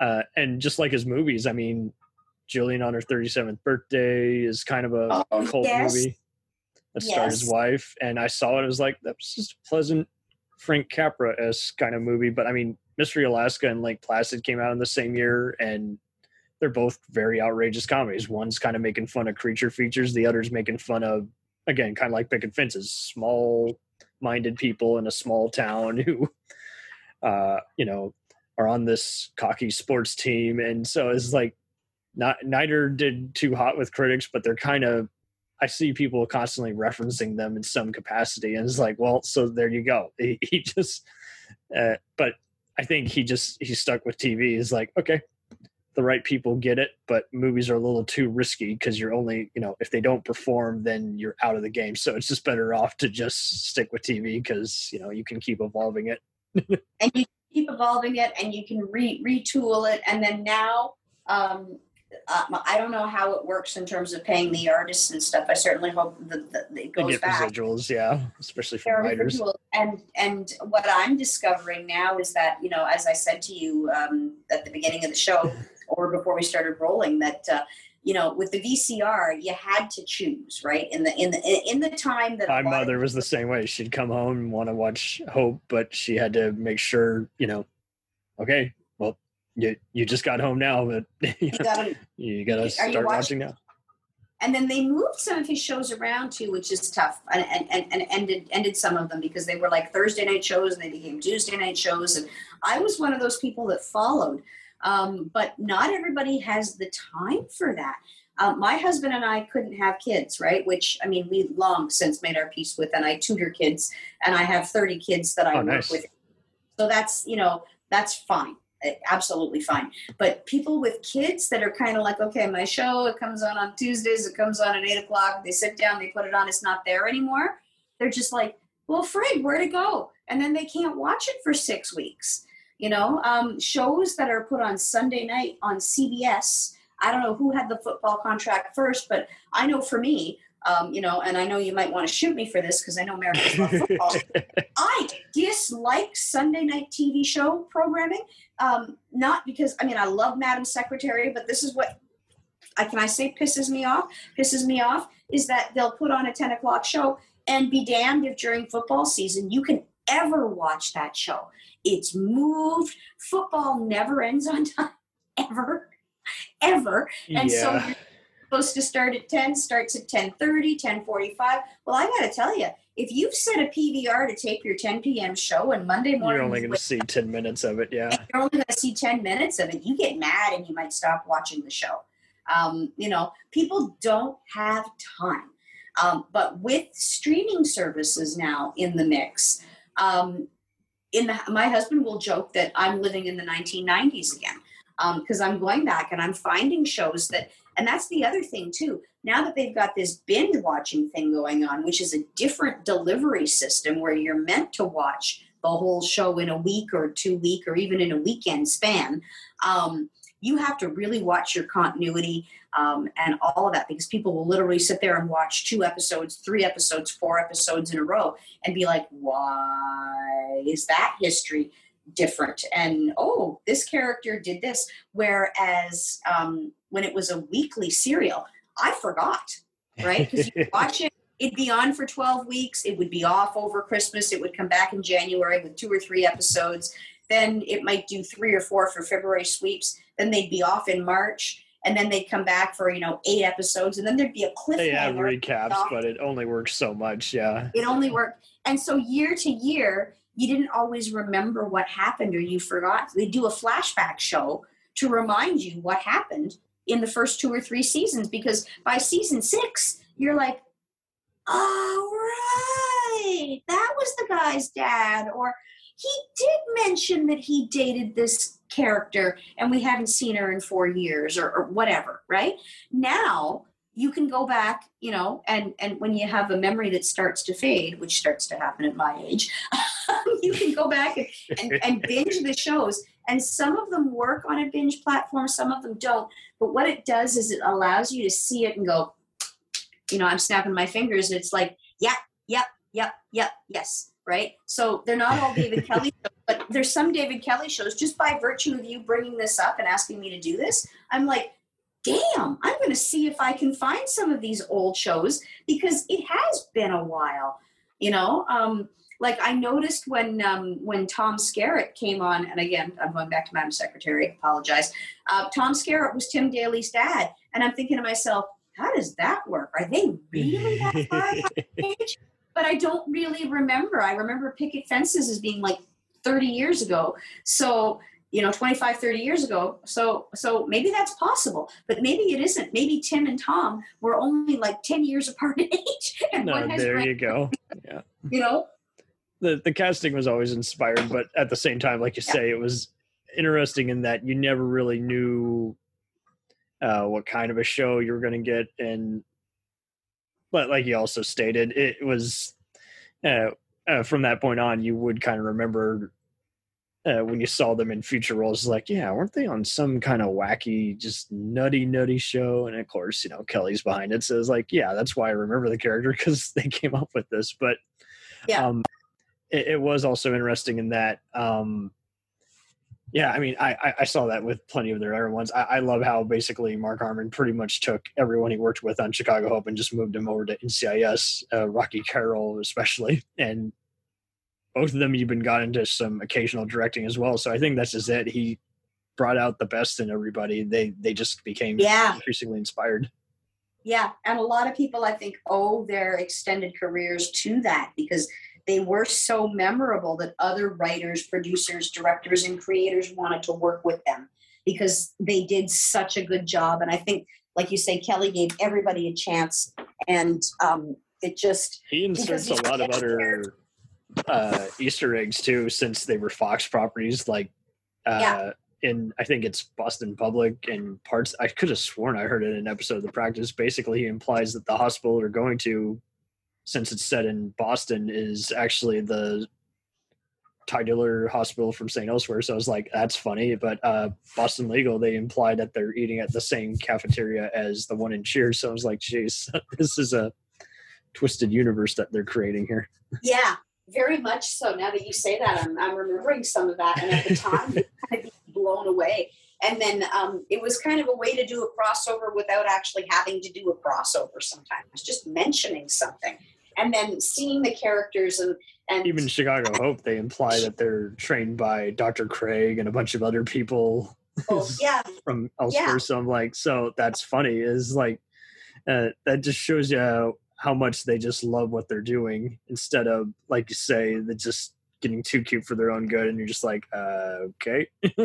uh, and just like his movies. I mean, Gillian on her 37th birthday is kind of a Oh, cult yes. movie that starred his wife, and I saw it. I was like, that's just a pleasant Frank Capra esque kind of movie. But I mean, Mystery Alaska and Lake Placid came out in the same year, and they're both very outrageous comedies. One's kind of making fun of creature features, the other's making fun of, again, kind of like Picket Fences, small minded people in a small town who, uh, you know, are on this cocky sports team. And so it's like, not neither did too hot with critics, but they're kind of I see people constantly referencing them in some capacity, and it's like, well, so there you go. He, he just, uh, but I think he just he stuck with TV. Is like, okay, the right people get it, but movies are a little too risky because you're only, you know, if they don't perform, then you're out of the game. So it's just better off to just stick with TV because you know you can keep evolving it. and you keep evolving it and you can re- retool it and then now um, uh, i don't know how it works in terms of paying the artists and stuff i certainly hope that, that it goes get back residuals, yeah, especially for writers. and and what i'm discovering now is that you know as i said to you um, at the beginning of the show or before we started rolling that uh, you know with the vcr you had to choose right in the in the in the time that My mother was the same way. She'd come home and want to watch Hope, but she had to make sure, you know, okay, you you just got home now, but you gotta you got to Are you start watching- watching now. and then they moved some of his shows around too, which is tough, and and, and, and ended ended some of them because they were like Thursday night shows and they became Tuesday night shows, and I was one of those people that followed, um, but not everybody has the time for that. Um, my husband and I couldn't have kids, right? Which I mean, we long since made our peace with, and I tutor kids, and I have thirty kids that I Oh, work nice. with. So that's you know that's fine, absolutely fine. But people with kids that are kind of like okay my show it comes on on tuesdays it comes on at 8 o'clock they sit down they put it on it's not there anymore. They're just like well frig where to go? And then they can't watch it for six weeks you know? Um, shows that are put on sunday night on cbs i don't know who had the football contract first but i know for me um, you know and i know you might want to shoot me for this because i know americans love football. I dislike Sunday night TV show programming. Um, not because I mean I love Madam Secretary, but this is what I can I say pisses me off. Pisses me off is that they'll put on a ten o'clock show and be damned if during football season you can ever watch that show. It's moved. Football never ends on time, ever, ever. And so yeah, you're supposed to start at 10, starts at 10.30, 10.45. Well, I got to tell you, if you've set a PVR to tape your 10 p.m. show and Monday morning you're only going to see ten minutes of it. Yeah, you're only going to see 10 minutes of it, you get mad and you might stop watching the show. Um, you know, people don't have time. Um, but with streaming services now in the mix, um, in the, my husband will joke that I'm living in the 1990s again because I'm going back and I'm finding shows that, and that's the other thing too. Now that they've got this binge watching thing going on, which is a different delivery system where you're meant to watch the whole show in a week or two week or even in a weekend span, um, you have to really watch your continuity um, and all of that because people will literally sit there and watch two episodes, three episodes, four episodes in a row and be like, why is that history? different and oh this character did this whereas um, when it was a weekly serial i forgot right because you watch it it'd be on for 12 weeks it would be off over christmas it would come back in january with two or three episodes then it might do three or four for february sweeps then they'd be off in march and then they'd come back for you know eight episodes and then there'd be a cliffhanger they have recaps, but it only works so much. Yeah. it only worked and so year to year you didn't always remember what happened or you forgot they do a flashback show to remind you what happened in the first two or three seasons because by season six you're like all right that was the guy's dad or he did mention that he dated this character and we haven't seen her in four years or, or whatever right? Now you can go back you know and and when you have a memory that starts to fade which starts to happen at my age you can go back and, and, and binge the shows. And some of them work on a binge platform some of them don't. But what it does is it allows you to see it and go you know i'm snapping my fingers. It's like yep yep yep yep yes right? So they're not all david kelly shows, but there's some david kelley shows just by virtue of you bringing this up and asking me to do this. I'm like damn, I'm going to see if I can find some of these old shows because it has been a while. You know, um, like I noticed when um, when Tom Skerritt came on, and again, I'm going back to Madam Secretary. Apologize. Uh, Tom Skerritt was Tim Daly's dad, and I'm thinking to myself, how does that work? Are they really that far age? But I don't really remember. I remember Picket Fences as being like 30 years ago. So you know 25 30 years ago so so maybe that's possible but maybe it isn't maybe tim and tom were only like 10 years apart in age and No, there you go. Yeah. you know the the casting was always inspired, but at the same time, like you Yeah. say, it was interesting in that you never really knew uh, what kind of a show you were going to get, and but like you also stated, it was uh, uh, from that point on, you would kind of remember. Uh, when you saw them in future roles, like, yeah, weren't they on some kind of wacky, just nutty, nutty show? And of course, you know, Kelley's behind it. So it's like, yeah, that's why I remember the character because they came up with this. But Yeah. um, it, it was also interesting in that um yeah i mean I, I saw that with plenty of their other ones I, I love how basically mark harmon pretty much took everyone he worked with on chicago hope and just moved him over to ncis uh, rocky carroll especially and both of them even got into some occasional directing as well. So i think that's just it. He brought out the best in everybody. They they just became Yeah. increasingly inspired. Yeah and a lot of people i think owe their extended careers to that because they were so memorable that other writers producers directors and creators wanted to work with them because they did such a good job. And i think like you say kelley gave everybody a chance and um, it just He inserts a lot of other uh, Easter eggs too, since they were Fox properties. Like, uh, Yeah. in I think it's Boston Public and parts. I could have sworn I heard it in an episode of The Practice. Basically, he implies that the hospital they're going to, since it's set in Boston, is actually the titular hospital from St. Elsewhere. So I was like, that's funny. But uh, Boston Legal, they imply that they're eating at the same cafeteria as the one in Cheers. So I was like, geez, this is a twisted universe that they're creating here. Yeah, very much so. Now that you say that, I'm, I'm remembering some of that. And at the time, of be blown away. And then um, it was kind of a way to do a crossover without actually having to do a crossover sometimes, just mentioning something. And then seeing the characters and, and Even Chicago Hope, they imply that they're trained by Dr. Craig and a bunch of other people oh, yeah, from elsewhere. Yeah. So I'm like, so that's funny. Is like uh, that just shows you how much they just love what they're doing instead of like you say, they're just getting too cute for their own good, and you're just like, uh, okay,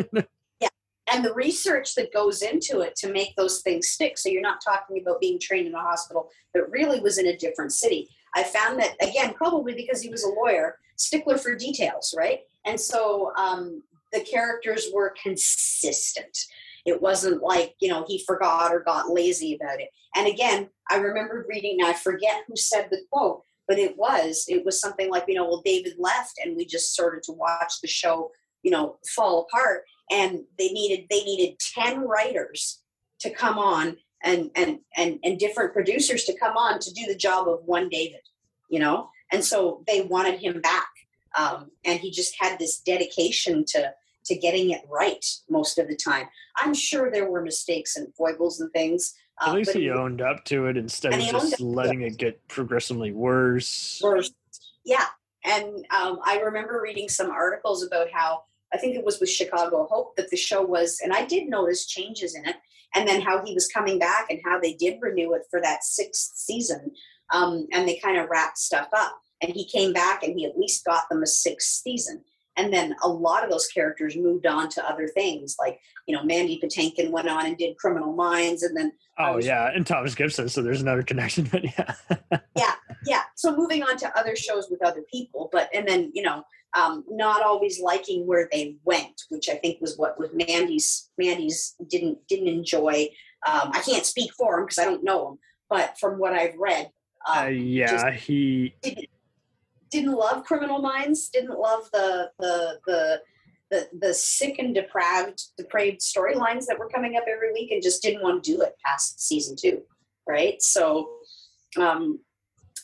yeah and the research that goes into it to make those things stick. So you're not talking about being trained in a hospital that really was in a different city. I found that again, probably because he was a lawyer, stickler for details, right? And so um, the characters were consistent. It wasn't like you know he forgot or got lazy about it. And again, I remember reading. Now I forget who said the quote, but it was it was something like you know, well, David left, and we just started to watch the show, you know, fall apart. And they needed they needed ten writers to come on and and and and different producers to come on to do the job of one David, you know. And so they wanted him back. um, and he just had this dedication to to getting it right most of the time. I'm sure there were mistakes and foibles and things. At um, least he owned up to it instead of just letting it get progressively worse. first. Yeah, and um, I remember reading some articles about how I think it was with Chicago Hope that the show was, and I did notice changes in it, and then how he was coming back and how they did renew it for that sixth season, um, and they kind of wrapped stuff up. And he came back and he at least got them a sixth season. And then a lot of those characters moved on to other things, like you know Mandy Patinkin went on and did Criminal Minds, and then Oh yeah, and Thomas Gibson. So there's another connection, but yeah. yeah yeah. so moving on to other shows with other people but and then you know um, not always liking where they went which i think was what with mandy's mandy's didn't didn't enjoy um, i can't speak for him because i don't know him but from what i've read Uh, um, yeah, he didn't, didn't love criminal minds didn't love the the the the, the sick and depraved depraved storylines that were coming up every week and just didn't want to do it past season two right so um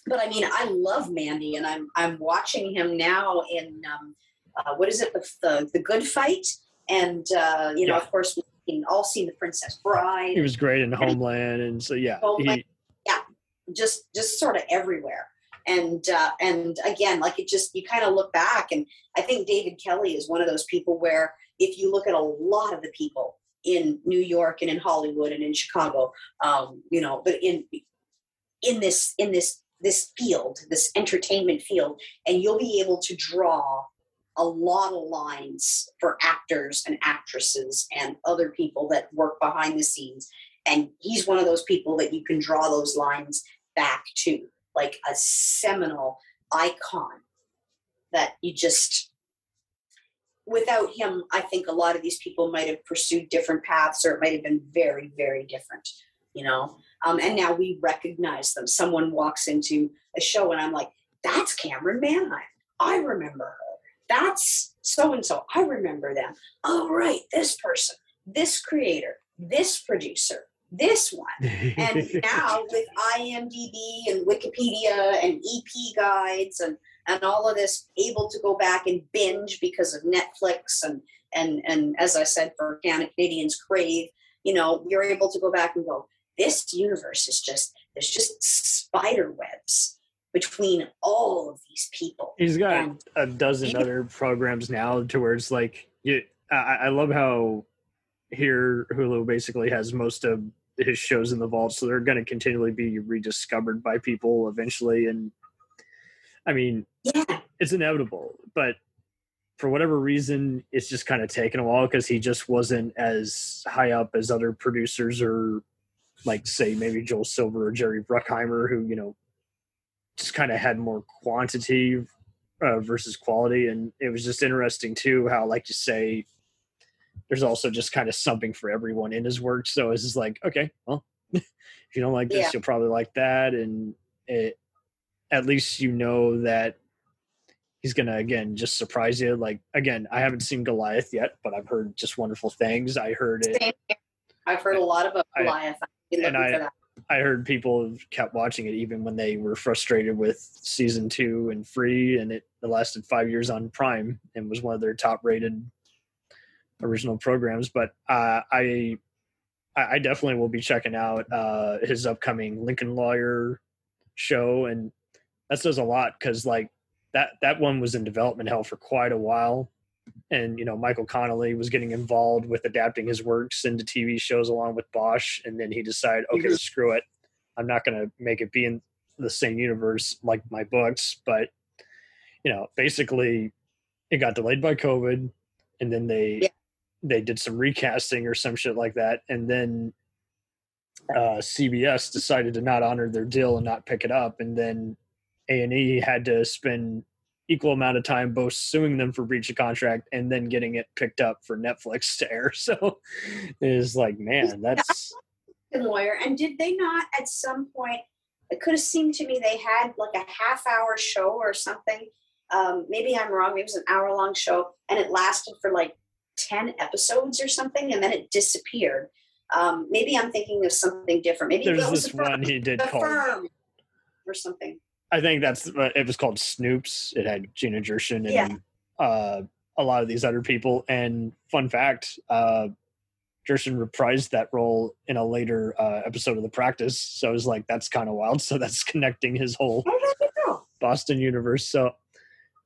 but i mean i love mandy and i'm i'm watching him now in um uh, what is it the the, the good fight and uh you know Yeah. of course we've all seen the princess bride he was great in Homeland, and so yeah, Homeland. he, just just sort of everywhere and uh, and again like it just you kind of look back and i think david kelley is one of those people where if you look at a lot of the people in new york and in hollywood and in chicago um, you know but in in this in this this field this entertainment field and you'll be able to draw a lot of lines for actors and actresses and other people that work behind the scenes. And he's one of those people that you can draw those lines back to like a seminal icon that you just without him i think a lot of these people might have pursued different paths or it might have been very very different you know? Um, and now we recognize them. Someone walks into a show and i'm like that's cameron manheim i remember her. That's so and so i remember them. Oh right this person this creator this producer this one and now with IMDb and Wikipedia and EP guides and and all of this, able to go back and binge because of Netflix and and and as I said for Can- Canadians crave, you know, you're able to go back and go. This universe is just there's just spider webs between all of these people. he's got And a dozen other programs now to where it's like you. I, I love how here Hulu basically has most of his shows in the vault, so they're going to continually be rediscovered by people eventually. And I mean, Yeah, it's inevitable, but for whatever reason, it's just kind of taken a while because he just wasn't as high up as other producers or like say maybe Joel Silver or Jerry Bruckheimer, who you know just kind of had more quantity uh, versus quality, and it was just interesting too how like you say there's also just kind of something for everyone in his work. So it's just like okay, well if you don't like this, Yeah. you'll probably like that, and it at least you know that he's gonna again just surprise you. Like again, I haven't seen Goliath yet, but I've heard just wonderful things. I heard it. I've heard a lot about Goliath. I've and I- I heard people kept watching it even when they were frustrated with season two and free, and it lasted five years on Prime and was one of their top rated original programs. But uh, I, I definitely will be checking out uh, his upcoming Lincoln Lawyer show, and that says a lot because like that that one was in development hell for quite a while. And you know, Michael Connelly was getting involved with adapting his works into TV shows along with Bosch, and then he decided, okay, screw it, I'm not going to make it be in the same universe like my books. But you know, basically, it got delayed by COVID, and then they Yeah. They did some recasting or some shit like that, and then uh, CBS decided to not honor their deal and not pick it up, and then A and E had to spend equal amount of time both suing them for breach of contract and then getting it picked up for Netflix to air. So it's like, man, that's lawyer. And did they not at some point? It could have seemed to me they had like a half hour show or something. Um, maybe I'm wrong. Maybe it was an hour long show, and it lasted for like ten episodes or something, and then it disappeared. Um, maybe I'm thinking of something different. Maybe there's this firm, one he did called firm or something. I think that's uh, it was called Snoops. It had Gina Gershon and Yeah. uh, a lot of these other people. And fun fact, uh, Gershon reprised that role in a later uh, episode of The Practice. So I was like, that's kind of wild. So that's connecting his whole Oh, there you go. Boston universe. So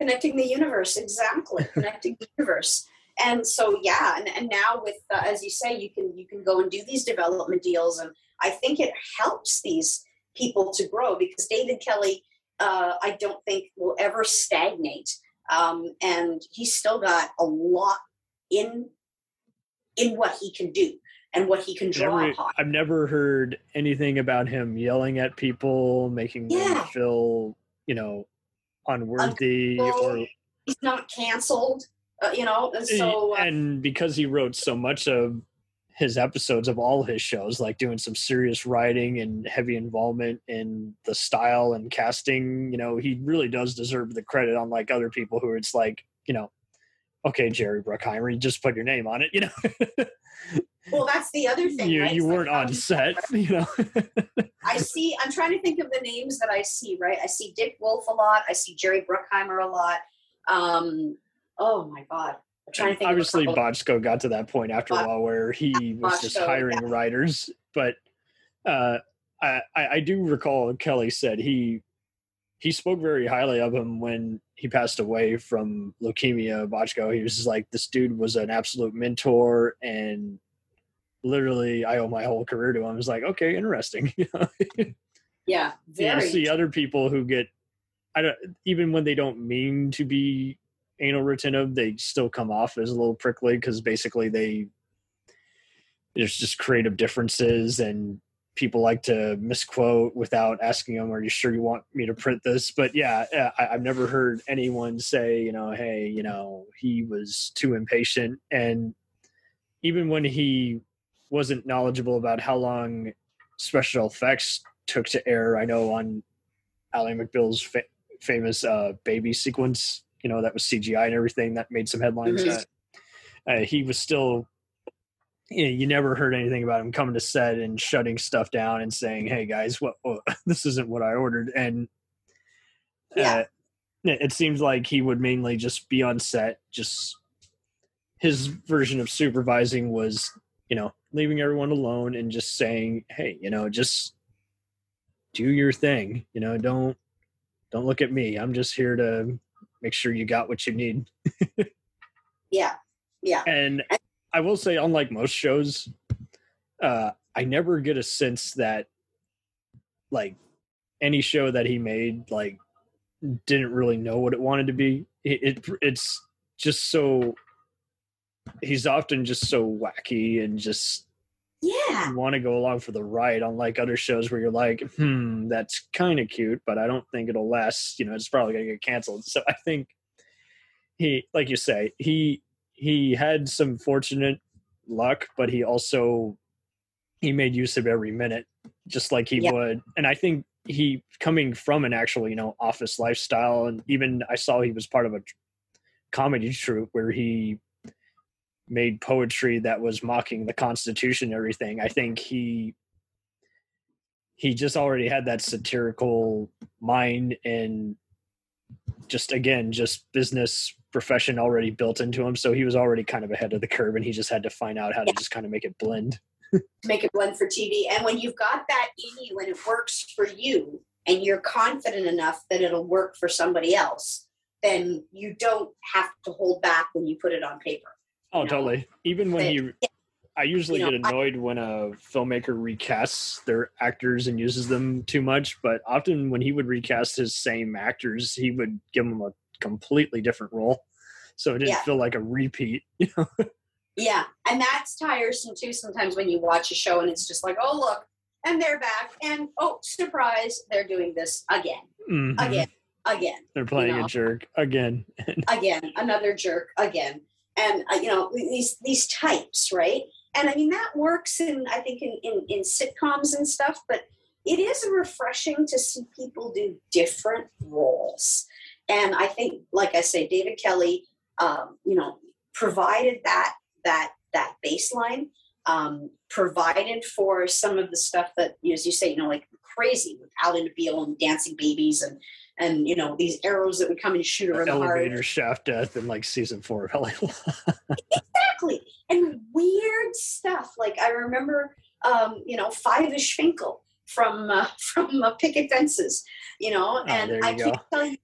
connecting the universe exactly connecting the universe and so yeah and, and now with uh, as you say you can you can go and do these development deals and i think it helps these people to grow because david kelley uh, i don't think will ever stagnate. Um, and he's still got a lot in in what he can do and what he can draw never, upon. I've never heard anything about him yelling at people, making them feel, you know, unworthy or he's not canceled uh, you know and so uh, and because he wrote so much of his episodes of all his shows like doing some serious writing and heavy involvement in the style and casting you know he really does deserve the credit unlike other people who it's like you know okay jerry bruckheimer you just put your name on it you know well that's the other thing you, right? you weren't how on set you know I see. I'm trying to think of the names that I see. Right, I see Dick Wolf a lot. I see Jerry Bruckheimer a lot. Um, oh my God, I'm trying to think. obviously of. Bochco got to that point after a while where he was just hiring yeah. writers but uh I, I I do recall kelley said he he spoke very highly of him when he passed away from leukemia Bochco. he was just like this dude was an absolute mentor and literally i owe my whole career to him was like okay interesting you yeah, you very. see other people who get i don't even when they don't mean to be anal retentive they still come off as a little prickly because basically they there's just creative differences and people like to misquote without asking them are you sure you want me to print this but yeah I, i've never heard anyone say you know hey you know he was too impatient and even when he wasn't knowledgeable about how long special effects took to air. I know on Ally McBeal's fa- famous uh, baby sequence, you know, that was CGI and everything that made some headlines. Mhm. Uh, uh, he was still, you, know, you never heard anything about him coming to set and shutting stuff down and saying, "Hey guys, what, what this isn't what I ordered." And Yeah. uh, it it seems like he would mainly just be on set. Just his version of supervising was, you know, leaving everyone alone and just saying, "Hey, you know, just do your thing. You know, don't don't look at me. I'm just here to make sure you got what you need." yeah, yeah, And I will say, unlike most shows, uh, I never get a sense that like any show that he made like didn't really know what it wanted to be. It, it it's just so he's often just so wacky and just yeah. want to go along for the ride unlike other shows where you're like hmm that's kind of cute but i don't think it'll last you know it's probably going to get canceled so i think he like you say he he had some fortunate luck but he also he made use of every minute just like he Yeah. would and i think he coming from an actual you know office lifestyle and even i saw he was part of a comedy troupe where he made poetry that was mocking the constitution and everything i think he he just already had that satirical mind and just again just business profession already built into him so he was already kind of ahead of the curve and he just had to find out how to just kind of make it blend make it blend for TV. And when you've got that in you and it works for you and you're confident enough that it'll work for somebody else, then you don't have to hold back when you put it on paper. Oh know? totally even when But- he i usually You know, get I- annoyed when a filmmaker recasts their actors and uses them too much but often when he would recast his same actors he would give them a completely different role so it didn't Yeah. feel like a repeat Yeah. And that's tiresome too sometimes when you watch a show and it's just like, oh, look, and they're back. And oh, surprise, they're doing this again, Mhm. again, again. they're playing know. a jerk again again another jerk again and uh, you know these these types right? And i mean that works in i think in, in in sitcoms and stuff but it is refreshing to see people do different roles. And i think like i say david kelley um, you know provided that that that baseline um, provided for some of the stuff that, as you say, you know, like crazy with Ally McBeal and dancing babies and and you know these arrows that would come and shoot her in the heart. Elevator shaft death in like season four of LA exactly and weird stuff like i remember um you know Fyvush Finkel from uh, from uh, picket fences you know Oh, and you i go. can't tell you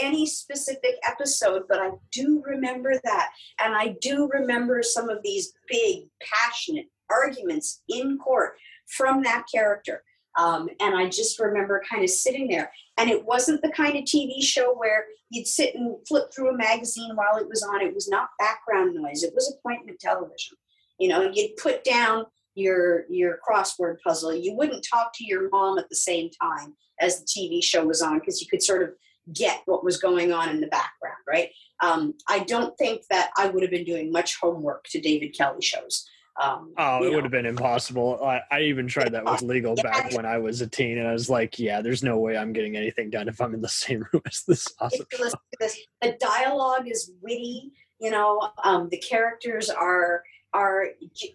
any specific episode but i do remember that and i do remember some of these big passionate arguments in court from that character um, and i just remember kind of sitting there and it wasn't the kind of tv show where you'd sit and flip through a magazine while it was on. It was not background noise. It was appointment television. You know, you'd put down your your crossword puzzle. You wouldn't talk to your mom at the same time as the TV show was on because you could sort of get what was going on in the background, right? Um, I don't think that I would have been doing much homework to David Kelley shows. Um, Oh, it know. would have been impossible. I, I even tried that with legal Yeah. back when I was a teen, and I was like, "Yeah, there's no way I'm getting anything done if I'm in the same room as this awesome." if you listen to this, the dialogue is witty. You know, um, the characters are are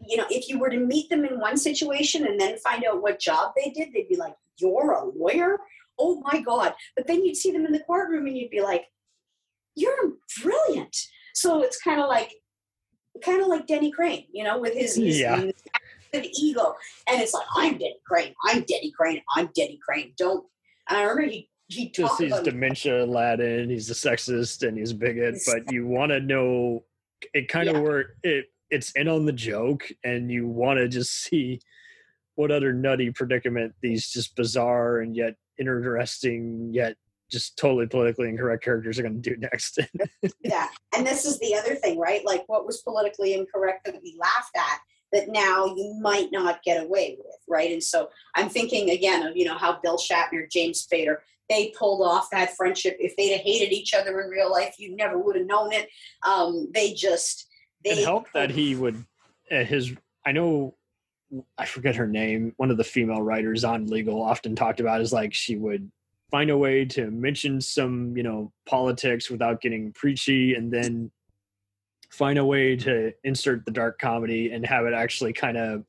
you know, if you were to meet them in one situation and then find out what job they did, they'd be like, "You're a lawyer? Oh my god!" But then you'd see them in the courtroom and you'd be like, "You're brilliant." So it's kind of like, kind of like Denny Crane, you know, with his, his Yeah. massive ego, and it's like, "I'm Denny Crane. I'm Denny Crane. I'm Denny Crane." Don't. And I remember he he Just he's about dementia Aladdin. He's a sexist and he's a bigot, but you want to know it kind of Yeah. where it it's in on the joke, and you want to just see what other nutty predicament these just bizarre and yet interesting yet just totally politically incorrect characters are going to do next. yeah. And this is the other thing, right? Like what was politically incorrect that we laughed at that now you might not get away with, right? And so I'm thinking again of, you know, how Bill Shatner, James Spader, they pulled off that friendship. If they'd have hated each other in real life, you never would have known it. Um, they just, they it helped that he would uh, his i know i forget her name one of the female writers on legal often talked about is like she would find a way to mention some you know politics without getting preachy and then find a way to insert the dark comedy and have it actually kind of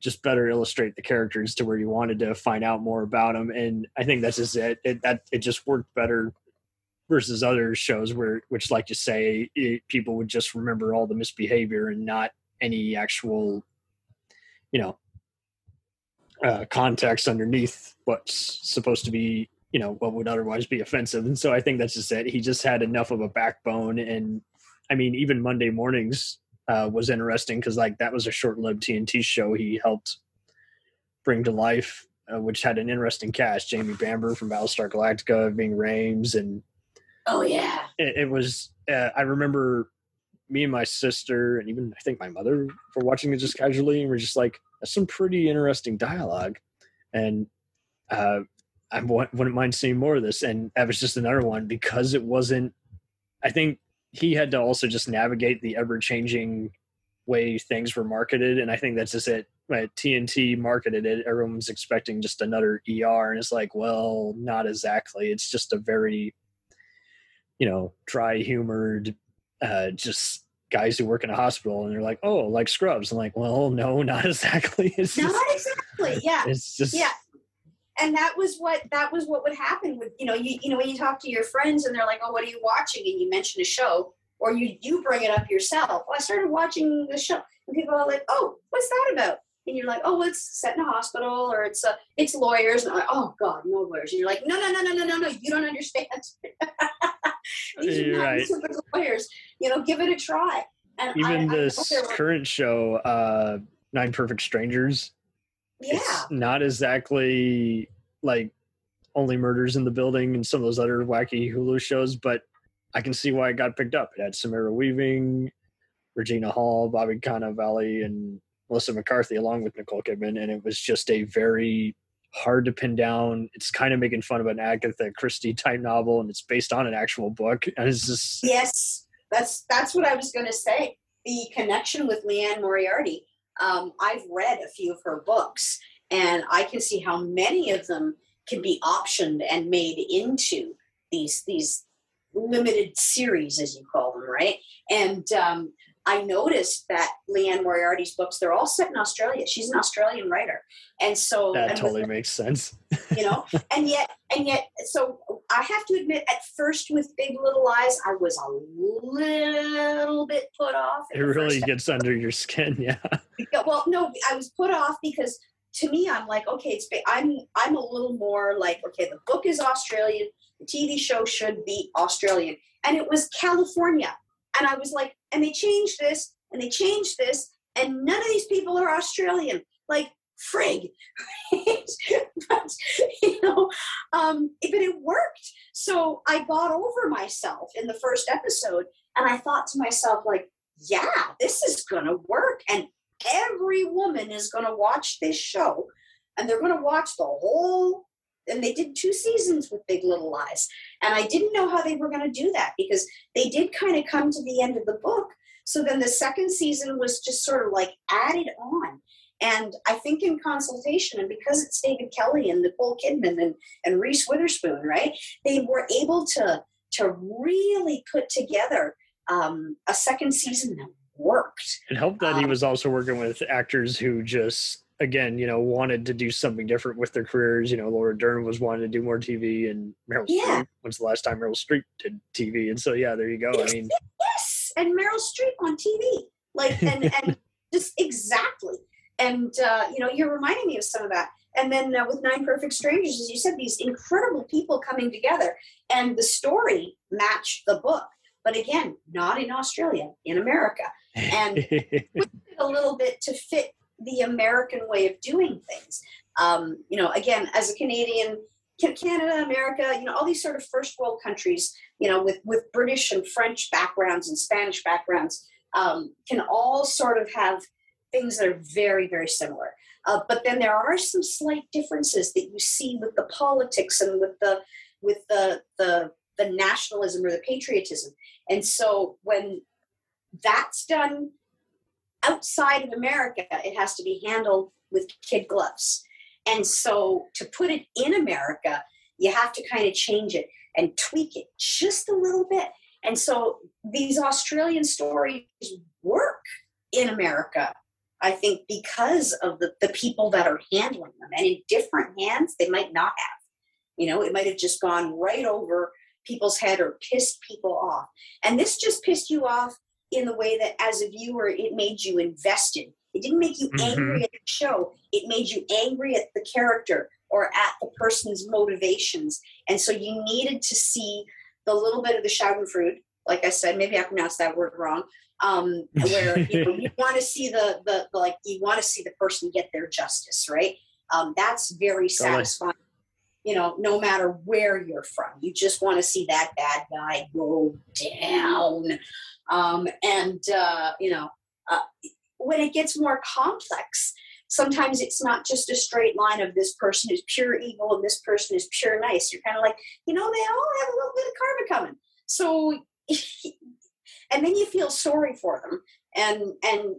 just better illustrate the characters to where you wanted to find out more about them and i think that's just it, it that it just worked better versus other shows where which like you say it, people would just remember all the misbehavior and not any actual you know uh, context underneath what's supposed to be you know what would otherwise be offensive. And so i think that's just it. He just had enough of a backbone. And i mean even monday mornings uh, was interesting because like that was a short-lived tnt show he helped bring to life uh, which had an interesting cast. Jamie bamber from battlestar galactica being rames and oh yeah. it, it was uh, i remember me and my sister and even i think my mother were watching it just casually and we're just like that's some pretty interesting dialogue and uh i wouldn't mind seeing more of this and that was just another one because it wasn't i think he had to also just navigate the ever-changing way things were marketed and i think that's just it Right, TNT marketed it. Everyone was expecting just another ER, and it's like, well, not exactly. It's just a very you know, dry humored, uh, just guys who work in a hospital, and they're like, "Oh, like Scrubs." I'm like, "Well, no, not exactly. It's Not just, exactly. Yeah. it's just, yeah and that was what that was what would happen with you know you, you know when you talk to your friends and they're like oh what are you watching and you mention a show or you you bring it up yourself well, i started watching the show and people are like oh what's that about and you're like oh it's set in a hospital or it's uh, it's lawyers and I'm like, oh god no lawyers. And you're like no no no no no no no you don't understand. These are You're not right. lawyers. You know give it a try. And Even I this were- current show, uh, Nine Perfect Strangers, yeah. it's not exactly like only murders in the building and some of those other wacky Hulu shows, but I can see why it got picked up. It had Samara Weaving, Regina Hall, Bobby Cannavale, and Melissa McCarthy, along with Nicole Kidman, and it was just a very hard to pin down. It's kind of making fun of an Agatha Christie type novel, and it's based on an actual book, and it's just Yes, that's that's what I was going to say. The connection with Liane Moriarty. Um, I've read a few of her books, and I can see how many of them can be optioned and made into these these limited series, as you call them, right? And um, I noticed that Liane Moriarty's books, they're all set in Australia. She's an hmm. Australian writer. And so That and with totally makes sense. you know and yet and yet so i have to admit at first with big little lies i was a little bit put off It really gets under your skin. Yeah. yeah, well no i was put off because to me i'm like okay it's, I'm, I'm a little more like okay the book is australian the tv show should be australian and it was california and i was like and they changed this and they changed this and none of these people are australian. Like frig but you know um but it worked. So i got over myself in the first episode and i thought to myself like yeah this is gonna work and every woman is to watch this show and they're to watch the whole and they did two seasons with big little lies. And i didn't know how they were going to do that because they did kind of come to the end of the book. So then the second season was just sort of like added on. And i think in consultation and because it's david kelley and nicole kidman and, and reese witherspoon right they were able to to really put together um, a second season that worked. It helped that he Um, was also working with actors who just, again, you know, wanted to do something different with their careers. You know, Laura Dern was wanting to do more TV, and Meryl Yeah. Streep. When's the last time Meryl Streep did TV? And so, yeah, there you go. I mean, yes and meryl streep on tv like and and just exactly and uh, you know you're reminding me of some of that and then uh, with nine perfect strangers as you said these incredible people coming together and the story matched the book but again not in australia in america and a little bit to fit the American way of doing things. Um, you know, again, as a Canadian, Canada, America, you know, all these sort of first world countries, you know, with with British and French backgrounds and Spanish backgrounds, um, can all sort of have things that are very very similar. Uh, but then there are some slight differences that you see with the politics and with the with the the the nationalism or the patriotism. And so when that's done outside of America, it has to be handled with kid gloves. And so to put it in America, you have to kind of change it and tweak it just a little bit. And so these Australian stories work in America, I think, because of the, the people that are handling them. And in different hands, they might not have. You know, it might have just gone right over people's head or pissed people off. And this just pissed you off in the way that as a viewer it made you invested. It didn't make you Mhm. angry at the show. It made you angry at the character or at the person's motivations. And so you needed to see the little bit of the schadenfreude like i said maybe i pronounced that word wrong. Um, where you, know, you want to see the, the the like you want to see the person get their justice right? Um, that's very Totally. satisfying. You know no matter where you're from you just want to see that bad guy go down um, and uh, you know uh, when it gets more complex sometimes it's not just a straight line of this person is pure evil and this person is pure nice. You're kind of like you know they all have a little bit of karma coming. So and then you feel sorry for them. And and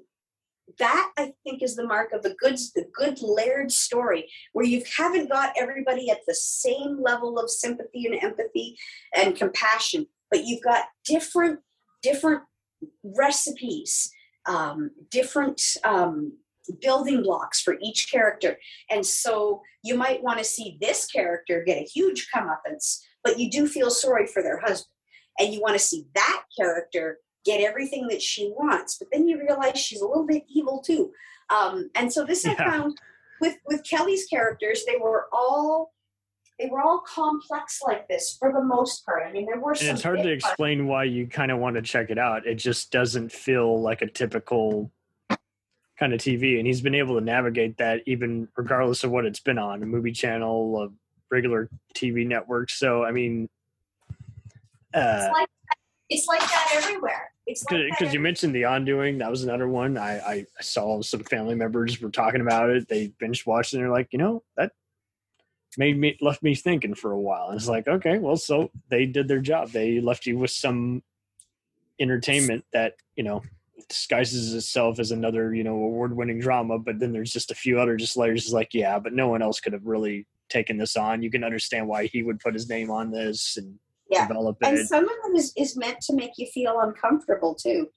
that i think is the mark of the good the good layered story where you haven't got everybody at the same level of sympathy and empathy and compassion but you've got different different recipes um, different um, building blocks for each character. And so you might want to see this character get a huge comeuppance but you do feel sorry for their husband. And you want to see that character get everything that she wants but then you realize she's a little bit evil too. Um, and so this i found with with kelley's characters they were all they were all complex like this for the most part i mean there were some and it's hard to big parts- explain why you kind of want to check it out. It just doesn't feel like a typical kind of TV. And he's been able to navigate that even regardless of what it's been on a movie channel, a regular TV network. So, I mean, uh, it's like it's like that everywhere it's like because you mentioned the undoing that was another one I, I saw some family members were talking about it they binge watched and they're like you know that made me left me thinking for a while and it's like okay well so they did their job they left you with some entertainment that you know disguises itself as another you know award-winning drama but then there's just a few other just layers it's like yeah but no one else could have really taken this on you can understand why he would put his name on this and Yeah. develop and it some of them is, is meant to make you feel uncomfortable too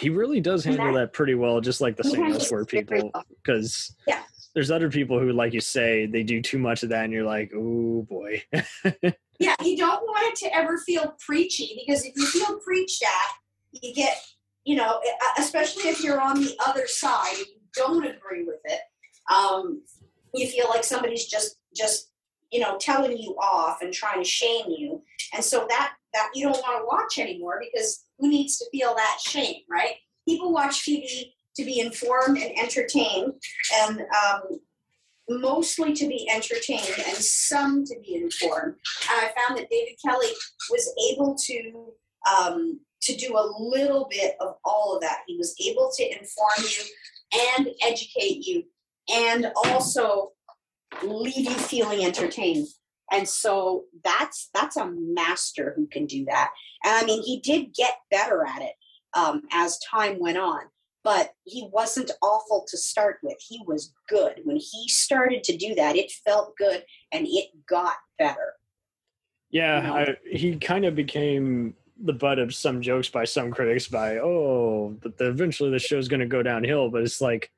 he really does handle that, pretty well, just like the He St. handles Elsewhere it very people. well. Because Yeah. There's other people who, like you say, they do too much of that, and you're like, oh boy. Yeah, you don't want it to ever feel preachy because if you feel preached at, you get, you know, especially if you're on the other side you don't agree with it, um, you feel like somebody's just just you know telling you off and trying to shame you, and so that that you don't want to watch anymore because who needs to feel that shame, right? People watch TV to be informed and entertained, and um, mostly to be entertained and some to be informed. And I found that David Kelley was able to um, to do a little bit of all of that. He was able to inform you and educate you, and also leave you feeling entertained. And so that's that's a master who can do that. And I mean, he did get better at it um, as time went on but he wasn't awful to start with. He was good. When he started to do that, it felt good and it got better. Yeah? I, he kind of became the butt of some jokes by some critics by, oh, but the, eventually the show's going to go downhill. But it's like,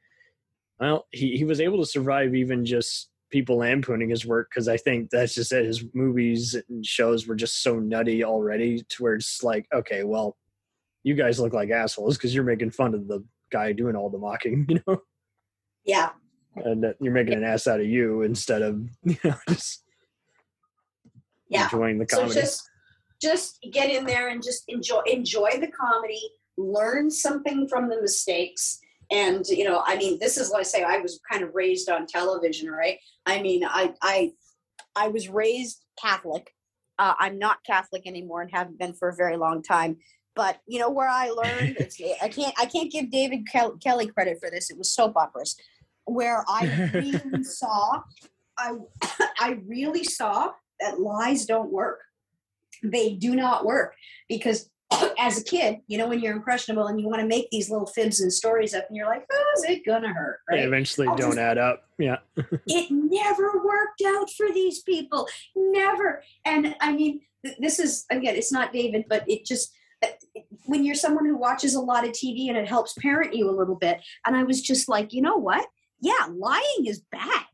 well, he, he was able to survive even just people lampooning his work because I think that's just it. His movies and shows were just so nutty already to where it's like, okay, well, you guys look like assholes because you're making fun of the guy doing all the mocking, you know, Yeah. and that you're making an ass out of you instead of, you know, just Yeah. enjoying the comedy. So just just get in there and just enjoy enjoy the comedy, learn something from the mistakes. And you know, I mean, this is what I say. I was kind of raised on television, right? I mean, I I I was raised Catholic. Uh, I'm not Catholic anymore and haven't been for a very long time. But you know where I learned? It's, I can't I can't give David Kel- Kelley credit for this. It was soap operas, where I really saw I I really saw that lies don't work. They do not work because as a kid, you know, when you're impressionable and you want to make these little fibs and stories up, and you're like, "Oh, is it gonna hurt?" They eventually I'll don't just- add up. Yeah. it never worked out for these people never and i mean th- this is again it's not david but it just when you're someone who watches a lot of tv and it helps parent you a little bit. And i was just like you know what? Yeah lying is bad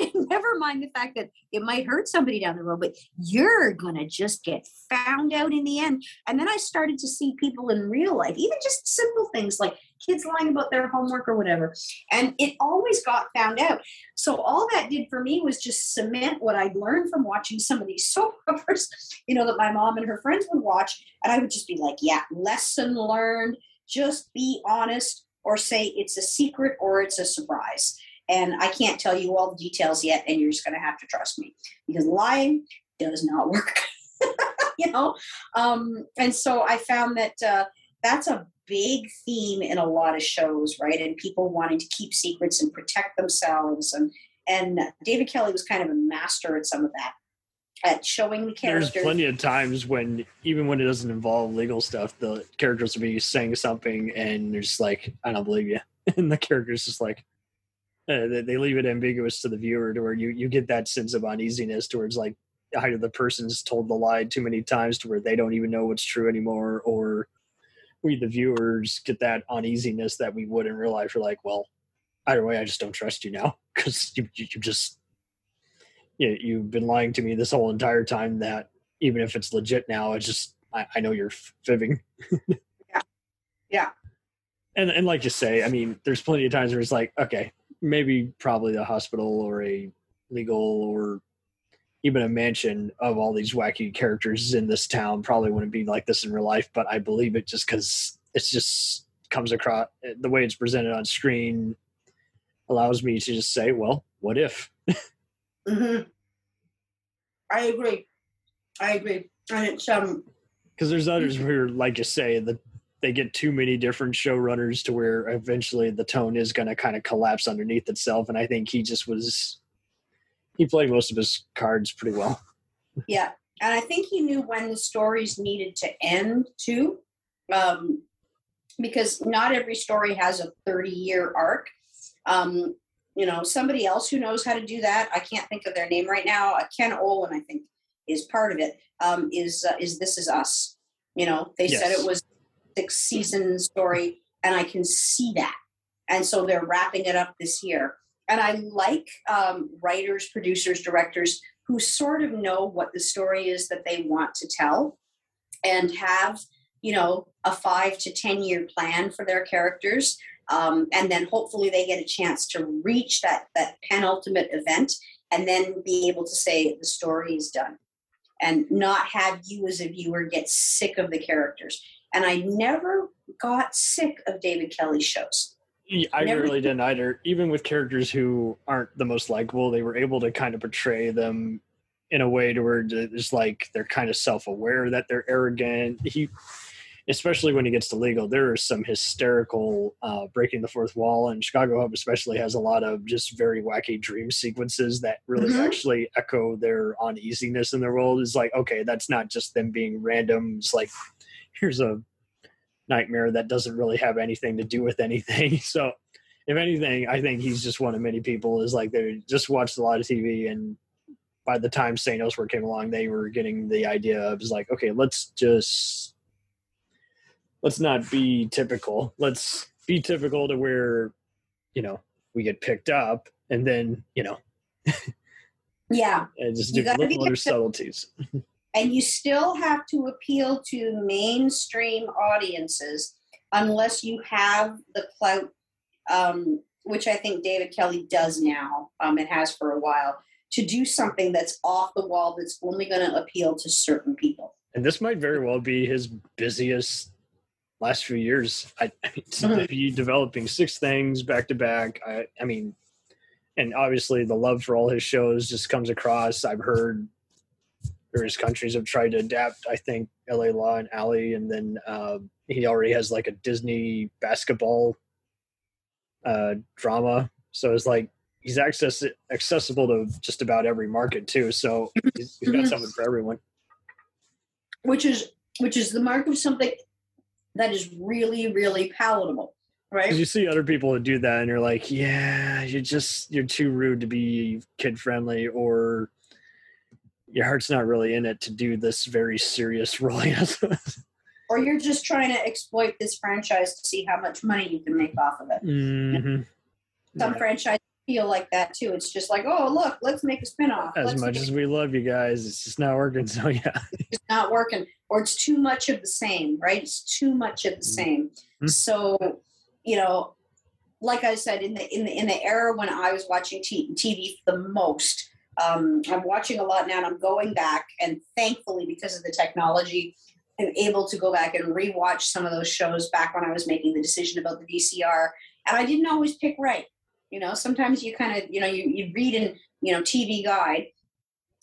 never mind the fact that it might hurt somebody down the road but you're gonna just get found out in the end and then i started to see people in real life even just simple things like kids lying about their homework or whatever and it always got found out so all that did for me was just cement what I'd learned from watching some of these soap operas, you know, that my mom and her friends would watch. And I would just be like, yeah, lesson learned. Just be honest or say it's a secret or it's a surprise. And I can't tell you all the details yet, and you're just going to have to trust me because lying does not work. you know? Um, and so I found that uh, that's a big theme in a lot of shows, right? And people wanting to keep secrets and protect themselves. And and David Kelley was kind of a master at some of that, at showing the characters. There's plenty of times when, even when it doesn't involve legal stuff, the characters will be saying something and they're just like, I don't believe you. And the character's just like, uh, they, they leave it ambiguous to the viewer to where you, you get that sense of uneasiness towards like either the person's told the lie too many times to where they don't even know what's true anymore or we the viewers get that uneasiness that we would in real life we're like well either way i just don't trust you now because you, you, you just you, you've been lying to me this whole entire time that even if it's legit now it's just i, I know you're fibbing Yeah. Yeah. and and like you say i mean there's plenty of times where it's like okay maybe probably a hospital or a legal or even a mansion of all these wacky characters in this town probably wouldn't be like this in real life but i believe it just because it's just comes across the way it's presented on screen allows me to just say well what if Mhm. I agree. I agree. And it's um because there's others where like you say the they get too many different showrunners to where eventually the tone is going to kind of collapse underneath itself and i think he just was he played most of his cards pretty well Yeah, and I think he knew when the stories needed to end too, um, because not every story has a thirty-year arc. Um, you know, somebody else who knows how to do that. I can't think of their name right now. Uh, Ken Olin, I think, is part of it. Um, is uh, is This Is Us? You know, they said it was six season story. and I can see that. And so they're wrapping it up this year. And I like um, writers, producers, directors who sort of know what the story is that they want to tell and have, you know, a five to 10 year plan for their characters. Um, and then hopefully they get a chance to reach that, that penultimate event and then be able to say the story is done and not have you as a viewer get sick of the characters. And I never got sick of David Kelley's shows. Yeah, I Never- really didn't either. Even with characters who aren't the most likable, they were able to kind of portray them in a way to where it's like they're kind of self-aware that they're arrogant. He, especially when he gets to legal, there are some hysterical uh, breaking the fourth wall, and Chicago Hope especially has a lot of just very wacky dream sequences that really Mhm. actually echo their uneasiness in the world. Is like, okay, that's not just them being random. It's like, here's a nightmare that doesn't really have anything to do with anything. So, if anything, I think he's just one of many people is like they just watched a lot of TV, and by the time St. Elsewhere came along, they were getting the idea of is like, okay, let's just let's not be typical. Let's be typical to where you know we get picked up, and then you know Yeah. and just do little other subtleties. And you still have to appeal to mainstream audiences unless you have the clout, um, which I think David Kelley does now, um, and has for a while, to do something that's off the wall that's only going to appeal to certain people. and this might very well be his busiest last few years. I, I mean, Mhm. be developing six things back to back. I, I mean, and obviously the love for all his shows just comes across. I've heard various countries have tried to adapt. I think L.A. Law and Alley, and then uh, he already has like a Disney basketball uh, drama. So it's like he's access accessible to just about every market too. So he's, he's got something for everyone. which is which is the mark of something that is really really palatable right you see other people who do that, and you're like, yeah, you're just you're too rude to be kid friendly, or your heart's not really in it to do this very serious role. Yes. or you're just trying to exploit this franchise to see how much money you can make off of it Mhm. some Yeah. franchises feel like that too it's just like oh look let's make a spin-off As let's much as we love you guys, it's just not working. So yeah, it's not working or it's too much of the same right it's too much of the same Mhm. so you know like i said in the in the in the era when i was watching T- tv the most um, i'm watching a lot now and i'm going back and thankfully because of the technology i'm able to go back and rewatch some of those shows back when i was making the decision about the vcr and i didn't always pick right you know sometimes you kind of you know you, you read in you know tv guide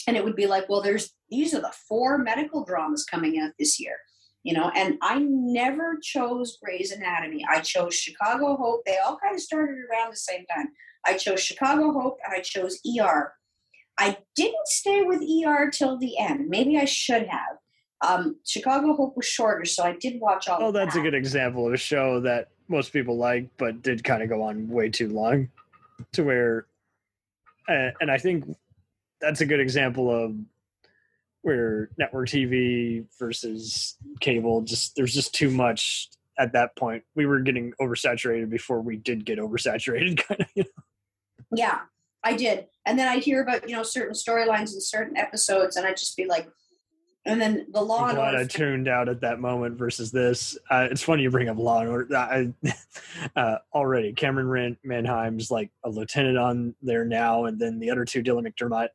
and it would be like well there's these are the four medical dramas coming out this year you know and i never chose gray's anatomy. I chose chicago hope. They all kind of started around the same time. I chose chicago hope and i chose er i didn't stay with er till the end maybe i should have um, chicago hope was shorter so i did watch all well, of that's a good example of a show that most people like, but did kind of go on way too long, to where, uh, and I think that's a good example of where network TV versus cable just there's just too much at that point. We were getting oversaturated before we did get oversaturated, kind of. You know? Yeah, I did. And then I'd hear about, you know, certain storylines and certain episodes, and I'd just be like, and then the Law I'm and glad Order. I tuned out at that moment versus this. Uh, it's funny you bring up Law and Order. I, uh, already, Camryn Ran- Manheim's like a lieutenant on there now, and then the other two, Dylan McDermott,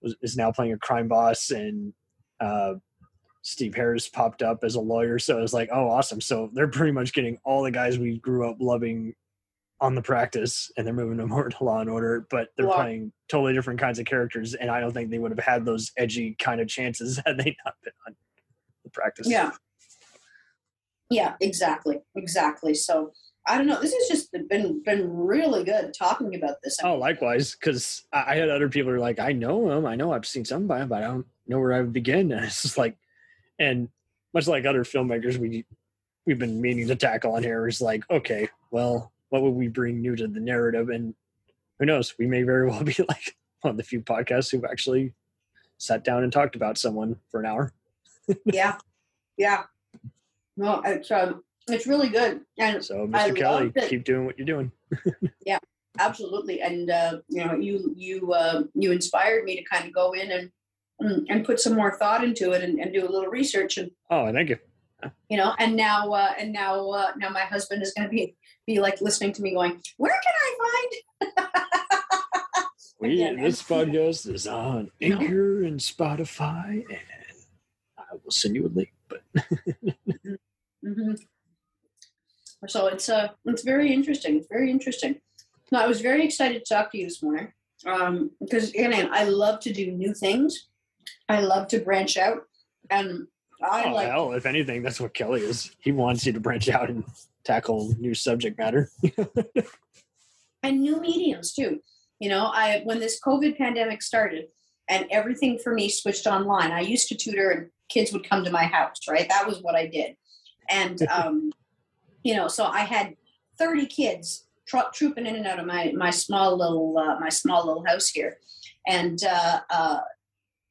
was, is now playing a crime boss, and uh, Steve Harris popped up as a lawyer. So it was like, oh, awesome. So they're pretty much getting all the guys we grew up loving on the practice, and they're moving them over to Law and Order, but they're playing totally different kinds of characters, and I don't think they would have had those edgy kind of chances had they not been on the practice. Yeah. Yeah, exactly. Exactly. So I don't know. This has just been been really good talking about this. Oh, likewise, because I, I had other people who are like, I know him, I know I've seen some by him, but I don't know where I would begin. And it's just like, and much like other filmmakers, we we've been meaning to tackle on here is like, okay, well, what would we bring new to the narrative? And who knows? We may very well be like one of the few podcasts who've actually sat down and talked about someone for an hour. yeah. Yeah. No, it's, um, it's really good and So, I Mr. Kelley, keep doing what you're doing. Yeah, absolutely and uh, you know you you uh, you inspired me to kind of go in and and, and put some more thought into it and, and do a little research and Oh, thank you. you know and now uh, and now uh, now my husband is going to be be like listening to me going where can i find We, Again, this podcast is on? Anchor and Spotify, and I will send you a link. But hmm So it's uh it's very interesting. It's very interesting. No, I was very excited to talk to you this morning um, because again, I love to do new things. I love to branch out, and I oh, like hell, if anything, that's what Kelley is. He wants you to branch out and tackle new subject matter. and new mediums too. You know, I when this COVID pandemic started and everything for me switched online. I used to tutor and kids would come to my house, right? That was what I did. And um, you know, so I had 30 kids tro- trooping in and out of my my small little uh, my small little house here. And uh, uh,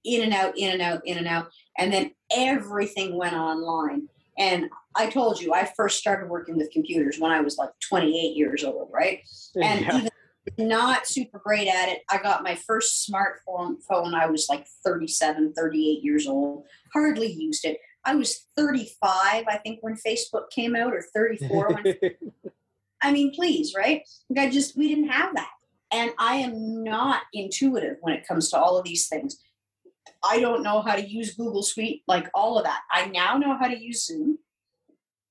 in and out, in and out, in and out. And then everything went online. And I told you, I first started working with computers when I was like 28 years old, right? and Yeah. even not super great at it i got my first smartphone phone i was like 37 38 years old hardly used it. I was 35 i think when facebook came out or 34 when i mean please right? Like, i just we didn't have that. And i am not intuitive when it comes to all of these things. I don't know how to use google suite like all of that. I now know how to use zoom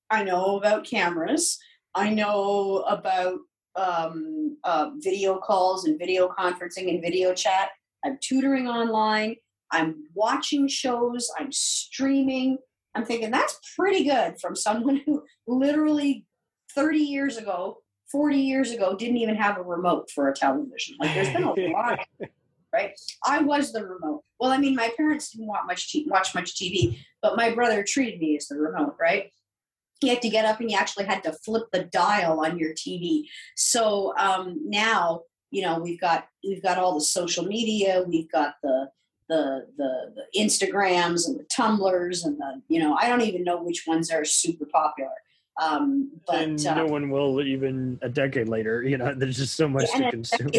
i know about cameras i know about um, uh, video calls and video conferencing and video chat. I'm tutoring online. I'm watching shows. I'm streaming. I'm thinking that's pretty good from someone who literally 30 years ago, 40 years ago, didn't even have a remote for a television. Like there's been a lot, right? I was the remote. Well, I mean, my parents didn't watch much, t- watch much TV, but my brother treated me as the remote, right? You had to get up and you actually had to flip the dial on your TV so um, now you know we've got we've got all the social media we've got the the the, the instagrams and the tumblers and the you know i don't even know which ones are super popular um, but and uh, no one will even a decade later. You know, there's just so much and to consume.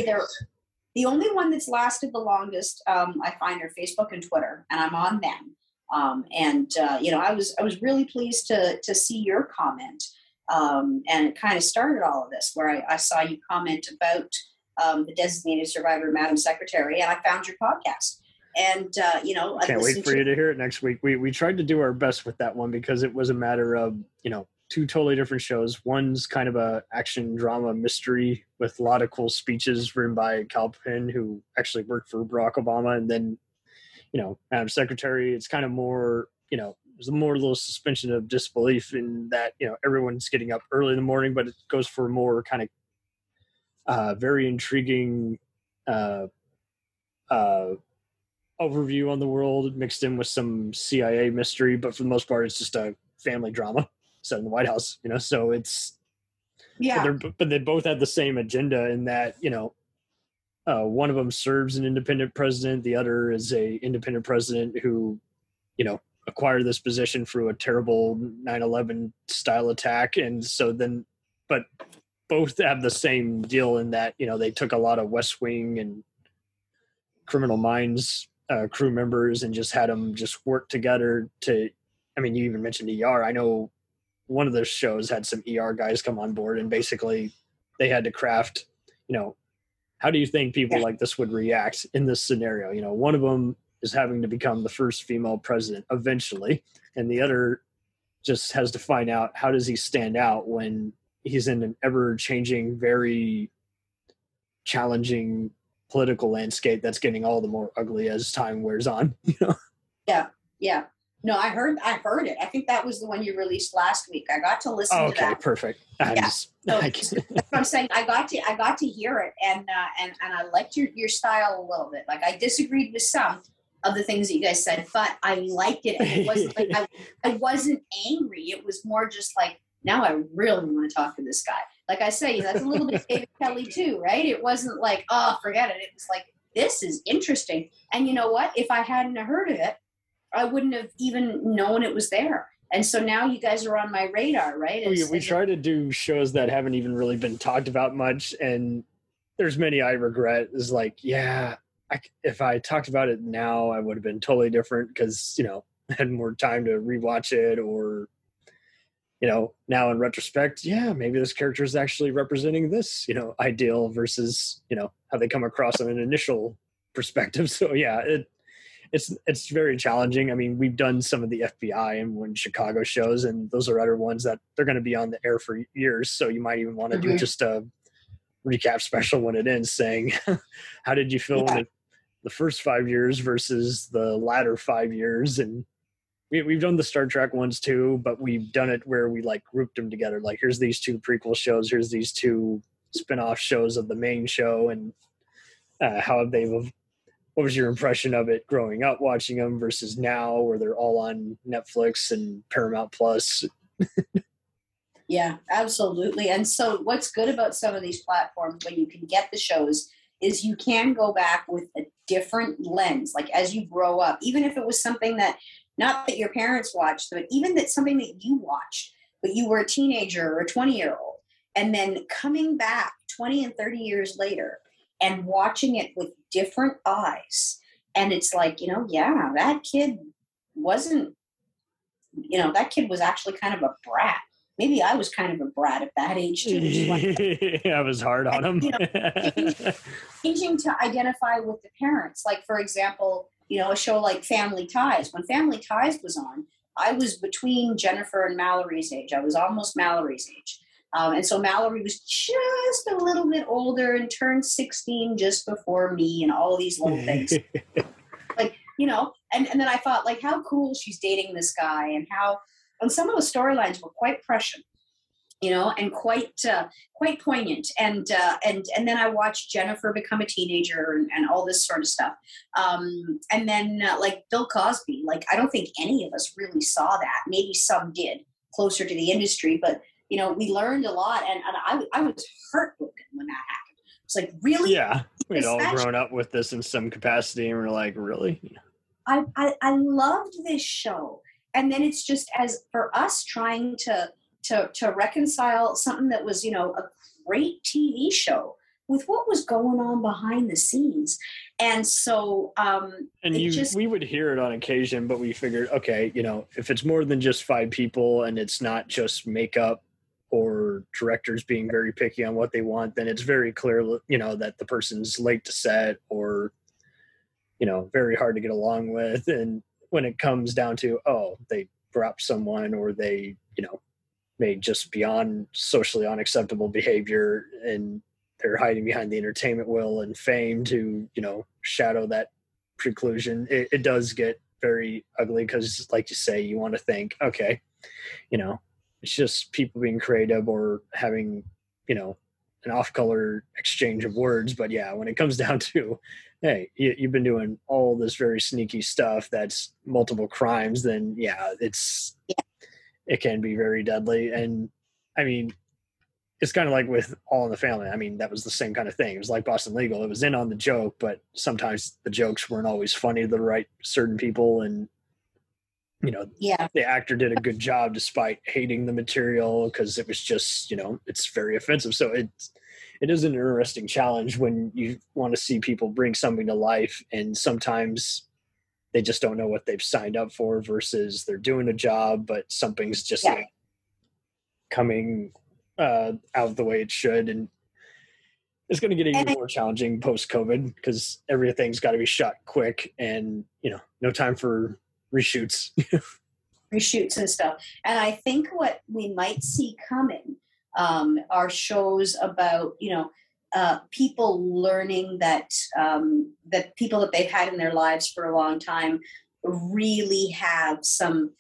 the only one that's lasted the longest um, i find are facebook and twitter and i'm on them um, and uh, you know i was i was really pleased to to see your comment um, and it kind of started all of this where i, I saw you comment about um, the designated survivor madam secretary and i found your podcast and uh, you know I Can't wait for to- you to hear it next week. We we tried to do our best with that one because it was a matter of you know two totally different shows. One's kind of a action drama mystery with a lot of cool speeches written by Kal Penn, who actually worked for Barack Obama, and then you know Madam Secretary. It's kind of more you know there's a more little suspension of disbelief in that you know everyone's getting up early in the morning, but it goes for more kind of uh, very intriguing. Uh, uh, overview on the world mixed in with some CIA mystery, but for the most part, it's just a family drama set in the White House. You know, so it's yeah but, but they both had the same agenda in that you know uh, one of them serves an independent president, the other is a independent president who you know acquired this position through a terrible 9/11 style attack, and so then but both have the same deal in that you know they took a lot of West Wing and Criminal Minds uh, crew members and just had them just work together to. I mean, you even mentioned ER. I know one of those shows had some ER guys come on board, and basically they had to craft. You know, how do you think people Yeah. like this would react in this scenario? You know, one of them is having to become the first female president eventually, and the other just has to find out how does he stand out when he's in an ever changing, very challenging political landscape that's getting all the more ugly as time wears on. You know, Yeah. yeah no i heard i heard it i think that was the one you released last week i got to listen to okay, that perfect. I Yeah. just, So- I'm saying I got to I got to hear it and uh, and and I liked your your style a little bit. Like I disagreed with some of the things that you guys said, but I liked it and it wasn't like I, I wasn't angry. It was more just like now I really want to talk to this guy. Like I say, that's a little bit David Kelley too, right? It wasn't like oh forget it. It was like this is interesting. And you know what? If I hadn't heard of it, I wouldn't have even known it was there. and so now you guys are on my radar, right? we, As- we a- try to do shows that haven't even really been talked about much and there's many i regret is like yeah I if i talked about it now i would have been totally different because you know I had more time to rewatch it or you know now in retrospect yeah maybe this character is actually representing this you know ideal versus you know how they come across on an initial perspective so yeah it it's it's very challenging. I mean, we've done some of the FBI and when Chicago shows, and those are other ones that they're going to be on the air for years. So you might even want to do Mhm. just a recap special when it ends, saying, "How did you feel Yeah. the first five years versus the latter five years?" And we, we've done the Star Trek ones too, but we've done it where we like grouped them together. Like, here's these two prequel shows, here's these two spin-off shows of the main show, and uh, how have they what was your impression of it growing up watching them versus now where they're all on Netflix and Paramount Plus? Yeah, absolutely. And so, what's good about some of these platforms when you can get the shows is you can go back with a different lens. Like as you grow up, even if it was something that, not that your parents watched, but even that something that you watched, but you were a teenager or a 20 year old, and then coming back 20 and 30 years later and watching it with different eyes. And it's like, you know, yeah, that kid wasn't, you know, that kid was actually kind of a brat maybe I was kind of a brat at that age too. which is why I was hard on him. You changing to identify with the parents. Like for example, you know, a show like Family Ties. When Family Ties was on, I was between Jennifer and Mallory's age. I was almost Mallory's age. Um, and so Mallory was just a little bit older and turned 16 just before me and all these little things. Like, you know, and, and then I thought like how cool she's dating this guy and how and some of the storylines were quite prescient you know and quite uh, quite poignant. And uh, and and then I watched Jennifer become a teenager and, and all this sort of stuff. Um, and then uh, like Bill Cosby like I don't think any of us really saw that. Maybe some did closer to the industry but you know we learned a lot and, and I, I was heartbroken when that happened. It's like really? Yeah, we'd all grown up with this in some capacity, and we're like, really? I, I I loved this show, and then it's just as for us trying to to to reconcile something that was you know a great TV show with what was going on behind the scenes, and so um, And you, just- we would hear it on occasion, but we figured, okay, you know, if it's more than just five people and it's not just makeup or directors being very picky on what they want, then it's very clear, you know, that the person's late to set or, you know, very hard to get along with. And when it comes down to, oh, they dropped someone or they, you know, made just beyond socially unacceptable behavior and they're hiding behind the entertainment will and fame to, you know, shadow that preclusion, it, it does get very ugly because, like you say, you want to think, okay, you know, it's just people being creative or having, you know, an off-color exchange of words. But yeah, when it comes down to, hey, you, you've been doing all this very sneaky stuff that's multiple crimes, then yeah, it's it can be very deadly. And I mean, it's kind of like with All in the Family. I mean, that was the same kind of thing. It was like Boston Legal. It was in on the joke, but sometimes the jokes weren't always funny to the right certain people, and you know, yeah the actor did a good job despite hating the material because it was just you know it's very offensive. So it's it is an interesting challenge when you want to see people bring something to life, and sometimes they just don't know what they've signed up for versus they're doing a job, but something's just Yeah. like coming uh, out the way it should, and it's going to get even more challenging post COVID because everything's got to be shot quick, and you know, no time for reshoots. reshoots and stuff. And I think what we might see coming um, are shows about you know uh, people learning that um, that people that they've had in their lives for a long time really have some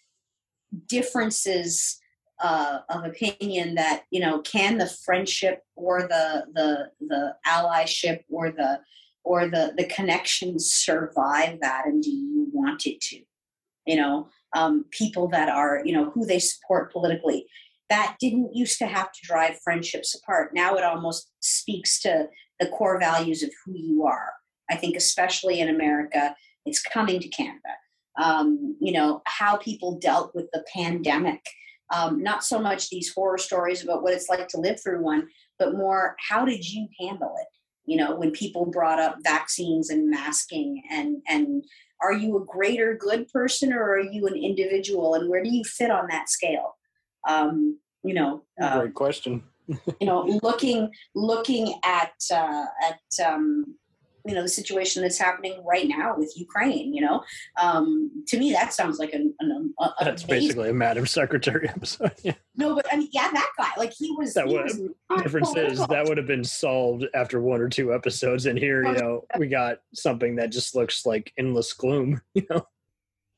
differences uh, of opinion that you know can the friendship or the the the allyship or the or the the connection survive that and do you want it to you know um, people that are you know who they support politically that didn't used to have to drive friendships apart now it almost speaks to the core values of who you are i think especially in america it's coming to canada um, you know, how people dealt with the pandemic. Um, not so much these horror stories about what it's like to live through one, but more how did you handle it? You know, when people brought up vaccines and masking and and are you a greater good person or are you an individual and where do you fit on that scale? Um, you know, uh, Great question. you know looking looking at uh, at um, you know the situation that's happening right now with Ukraine. You know, um, to me that sounds like an, an, a, a That's amazing- basically a Madam Secretary episode. Yeah. no, but I mean, yeah, that guy like he was. That he would- was Difference is that would have been solved after one or two episodes, and here, you know, we got something that just looks like endless gloom. You know,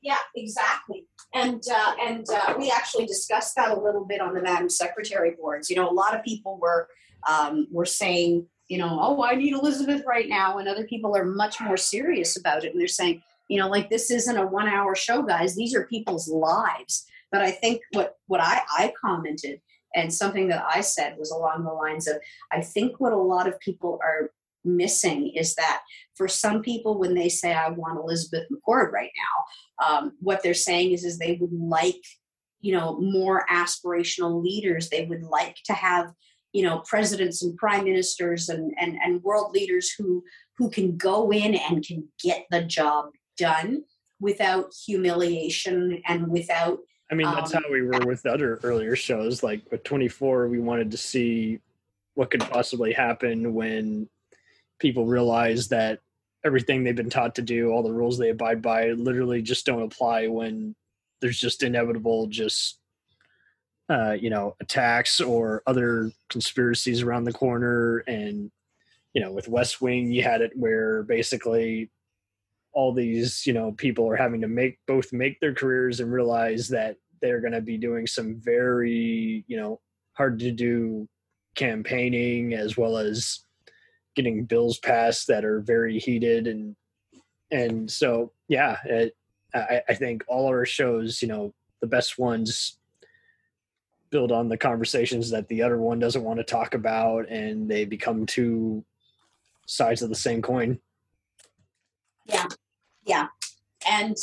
Yeah, exactly. And uh, and uh, we actually discussed that a little bit on the Madam Secretary boards. You know, a lot of people were um, were saying, you know, oh, I need Elizabeth right now, and other people are much more serious about it, and they're saying, you know, like this isn't a one hour show, guys. These are people's lives. But I think what what I I commented and something that I said was along the lines of, I think what a lot of people are missing is that for some people when they say I want Elizabeth McCord right now um, what they're saying is is they would like you know more aspirational leaders they would like to have you know presidents and prime ministers and and, and world leaders who who can go in and can get the job done without humiliation and without I mean, that's Um, how we were with other earlier shows. Like with 24, we wanted to see what could possibly happen when people realize that everything they've been taught to do, all the rules they abide by, literally just don't apply when there's just inevitable, just uh, you know, attacks or other conspiracies around the corner. And you know, with West Wing, you had it where basically all these you know people are having to make both make their careers and realize that they're going to be doing some very you know hard to do campaigning as well as getting bills passed that are very heated and and so yeah it, I, I think all our shows you know the best ones build on the conversations that the other one doesn't want to talk about and they become two sides of the same coin Yeah. Yeah. and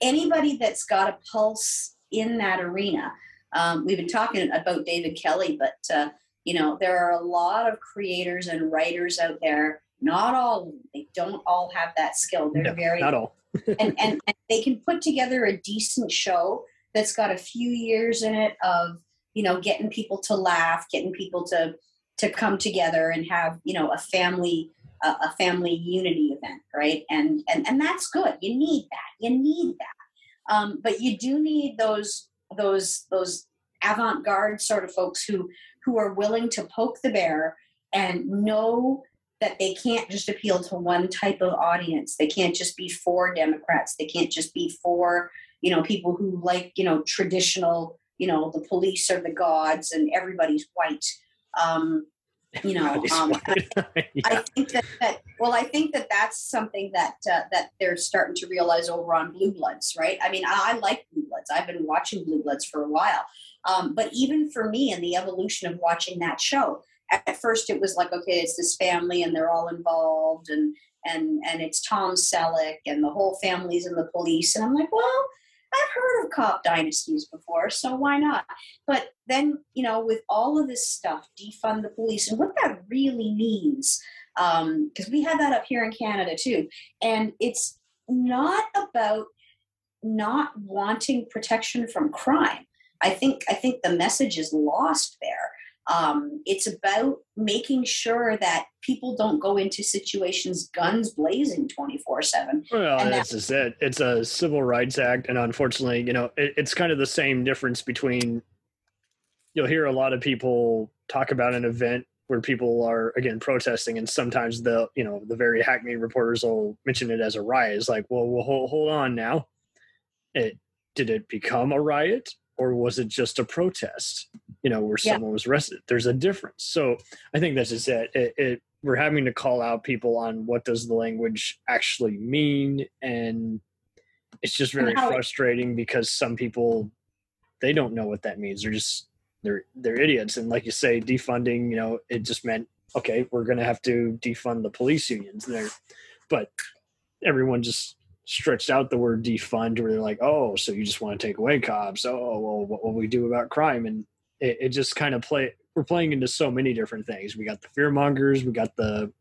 anybody that's got a pulse in that arena um, we've been talking about david kelley but uh, you know there are a lot of creators and writers out there not all they don't all have that skill they're No, very not all and, and and they can put together a decent show that's got a few years in it of you know getting people to laugh getting people to to come together and have you know a family a, a family unity event right and and and that's good you need that you need that um, but you do need those those those avant-garde sort of folks who who are willing to poke the bear and know that they can't just appeal to one type of audience. They can't just be for Democrats. They can't just be for, you know, people who like, you know, traditional, you know, the police are the gods and everybody's white. Um, you know, um. I yeah. think that, that well, I think that that's something that uh, that they're starting to realize over on Blue Bloods, right? I mean, I, I like Blue Bloods. I've been watching Blue Bloods for a while, um, but even for me and the evolution of watching that show, at first it was like, okay, it's this family and they're all involved, and and and it's Tom Selleck and the whole family's in the police, and I'm like, well. I've heard of cop dynasties before, so why not? But then, you know, with all of this stuff, defund the police, and what that really means, um, because we have that up here in Canada too, and it's not about not wanting protection from crime. I think I think the message is lost there. Um, it's about making sure that people don't go into situations guns blazing twenty four seven. Well, And that's just it. It's a civil rights act, and unfortunately, you know, it, it's kind of the same difference between. You'll hear a lot of people talk about an event where people are again protesting, and sometimes the you know the very hackneyed reporters will mention it as a riot. It's like, well, well, hold, hold on now. It did it become a riot, or was it just a protest? You know, where Yeah. someone was arrested. There's a difference. So I think that's just it. It, it we're having to call out people on what does the language actually mean and it's just very how it- frustrating because some people they don't know what that means they're just they're they're idiots and like you say defunding you know it just meant okay we're going to have to defund the police unions there but everyone just stretched out the word defund where they're like, oh, so you just want to take away cops? Oh, well, what will we do about crime? And it, it just kind of play. We're playing into so many different things. We got the fear mongers. We got the,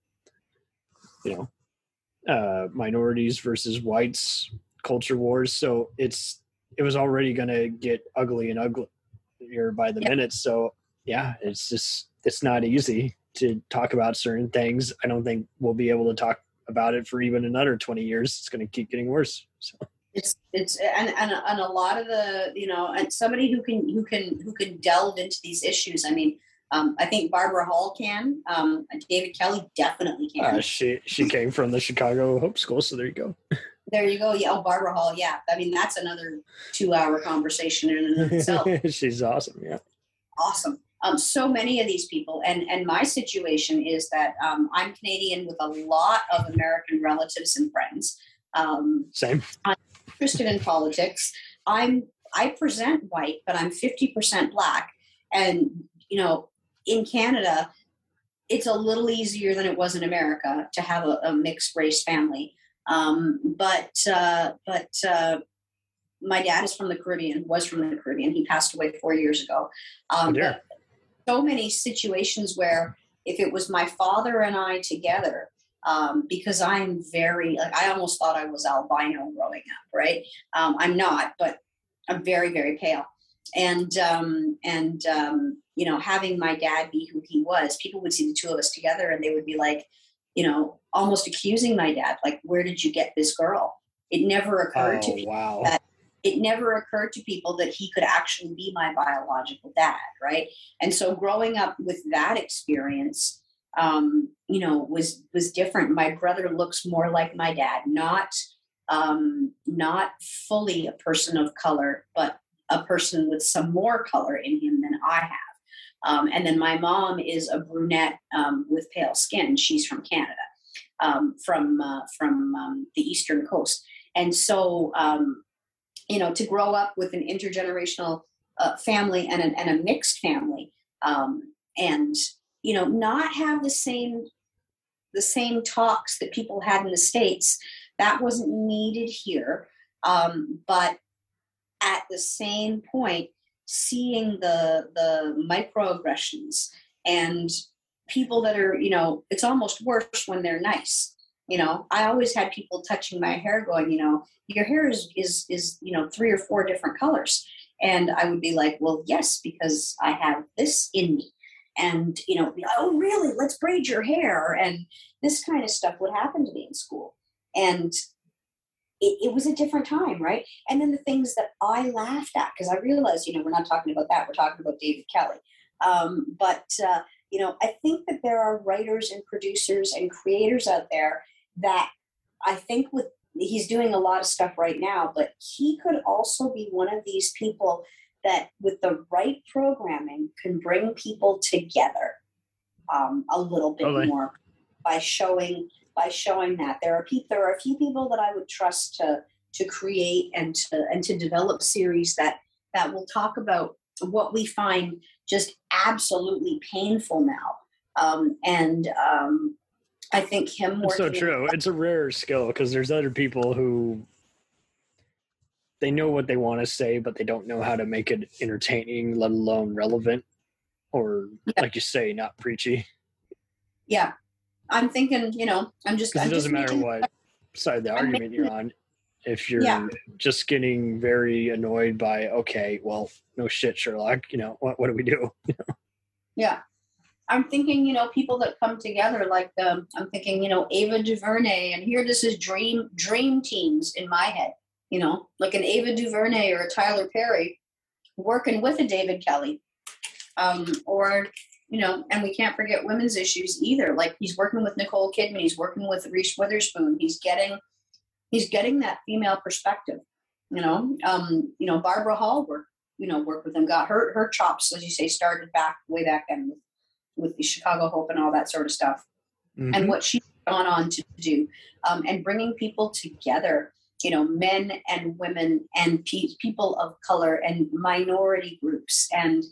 you know, uh, minorities versus whites culture wars. So it's it was already going to get ugly and uglier by the Yeah. minute. So yeah, it's just it's not easy to talk about certain things. I don't think we'll be able to talk about it for even another 20 years. It's going to keep getting worse. So it's it's and, and and a lot of the you know and somebody who can who can who can delve into these issues i mean um, i think barbara hall can um, david kelley definitely can uh, she she came from the Chicago Hope School, so there you go. there you go yeah oh barbara hall yeah i mean that's another two hour conversation in and of itself She's awesome. Yeah. awesome um, so many of these people and and my situation is that um, i'm canadian with a lot of american relatives and friends um, Same. Interested in politics. I'm I present white, but I'm 50% black. And you know, in Canada, it's a little easier than it was in America to have a, a mixed race family. Um, but uh, but uh, my dad is from the Caribbean, was from the Caribbean. He passed away four years ago. Oh, Um, dear. so many situations where if it was my father and I together, um, because I'm very like I almost thought I was albino growing up, right? Um, I'm not, but I'm very very pale, and um, and um, you know having my dad be who he was, people would see the two of us together and they would be like, you know, almost accusing my dad, like, where did you get this girl? It never occurred to Oh people wow. that- it never occurred to people that he could actually be my biological dad, right? And so growing up with that experience, um, you know, was was different. My brother looks more like my dad, not um, not fully a person of color, but a person with some more color in him than I have. Um, and then my mom is a brunette um, with pale skin. She's from Canada, um, from uh, from um, the eastern coast, and so um, you know to grow up with an intergenerational uh, family and, an, and a mixed family um, and you know not have the same the same talks that people had in the states. That wasn't needed here um, but at the same point seeing the the microaggressions and people that are you know it's almost worse when they're nice you know? I always had people touching my hair going you know your hair is is is you know three or four different colors. And i would be like well yes because i have this in me and you know oh really? Let's braid your hair and this kind of stuff would happen to me in school. And it, it was a different time right? And then the things that i laughed at because i realized you know we're not talking about that we're talking about david kelley. Um, but uh, you know i think that there are writers and producers and creators out there that i think with he's doing a lot of stuff right now but he could also be one of these people that with the right programming can bring people together um, a little bit Totally. more by showing by showing that there are people there are a few people that i would trust to to create and to and to develop series that that will talk about what we find just absolutely painful now um, and um, i think him It's so true. It's a rare skill because there's other people who they know what they want to say, but they don't know how to make it entertaining, let alone relevant, or Yeah. like you say, not preachy. yeah i'm thinking you know i'm just I'm it doesn't matter making- what side of the I'm argument you're on. If you're Yeah. just getting very annoyed by, okay, well, no shit, Sherlock. You know what? What do we do? Yeah. I'm thinking, you know, people that come together, like um, I'm thinking, you know, Ava DuVernay, and here this is dream dream teams in my head, you know, like an Ava DuVernay or a Tyler Perry working with a David Kelley, um, or you know, and we can't forget women's issues either. Like he's working with Nicole Kidman, he's working with Reese Witherspoon, he's getting he's getting that female perspective, you know. Um, you know, Barbara Hall worked you know worked with him got her her chops as you say started back way back then with, with the chicago hope and all that sort of stuff Mhm. and what she's gone on to do um, and bringing people together you know men and women and pe- people of color and minority groups and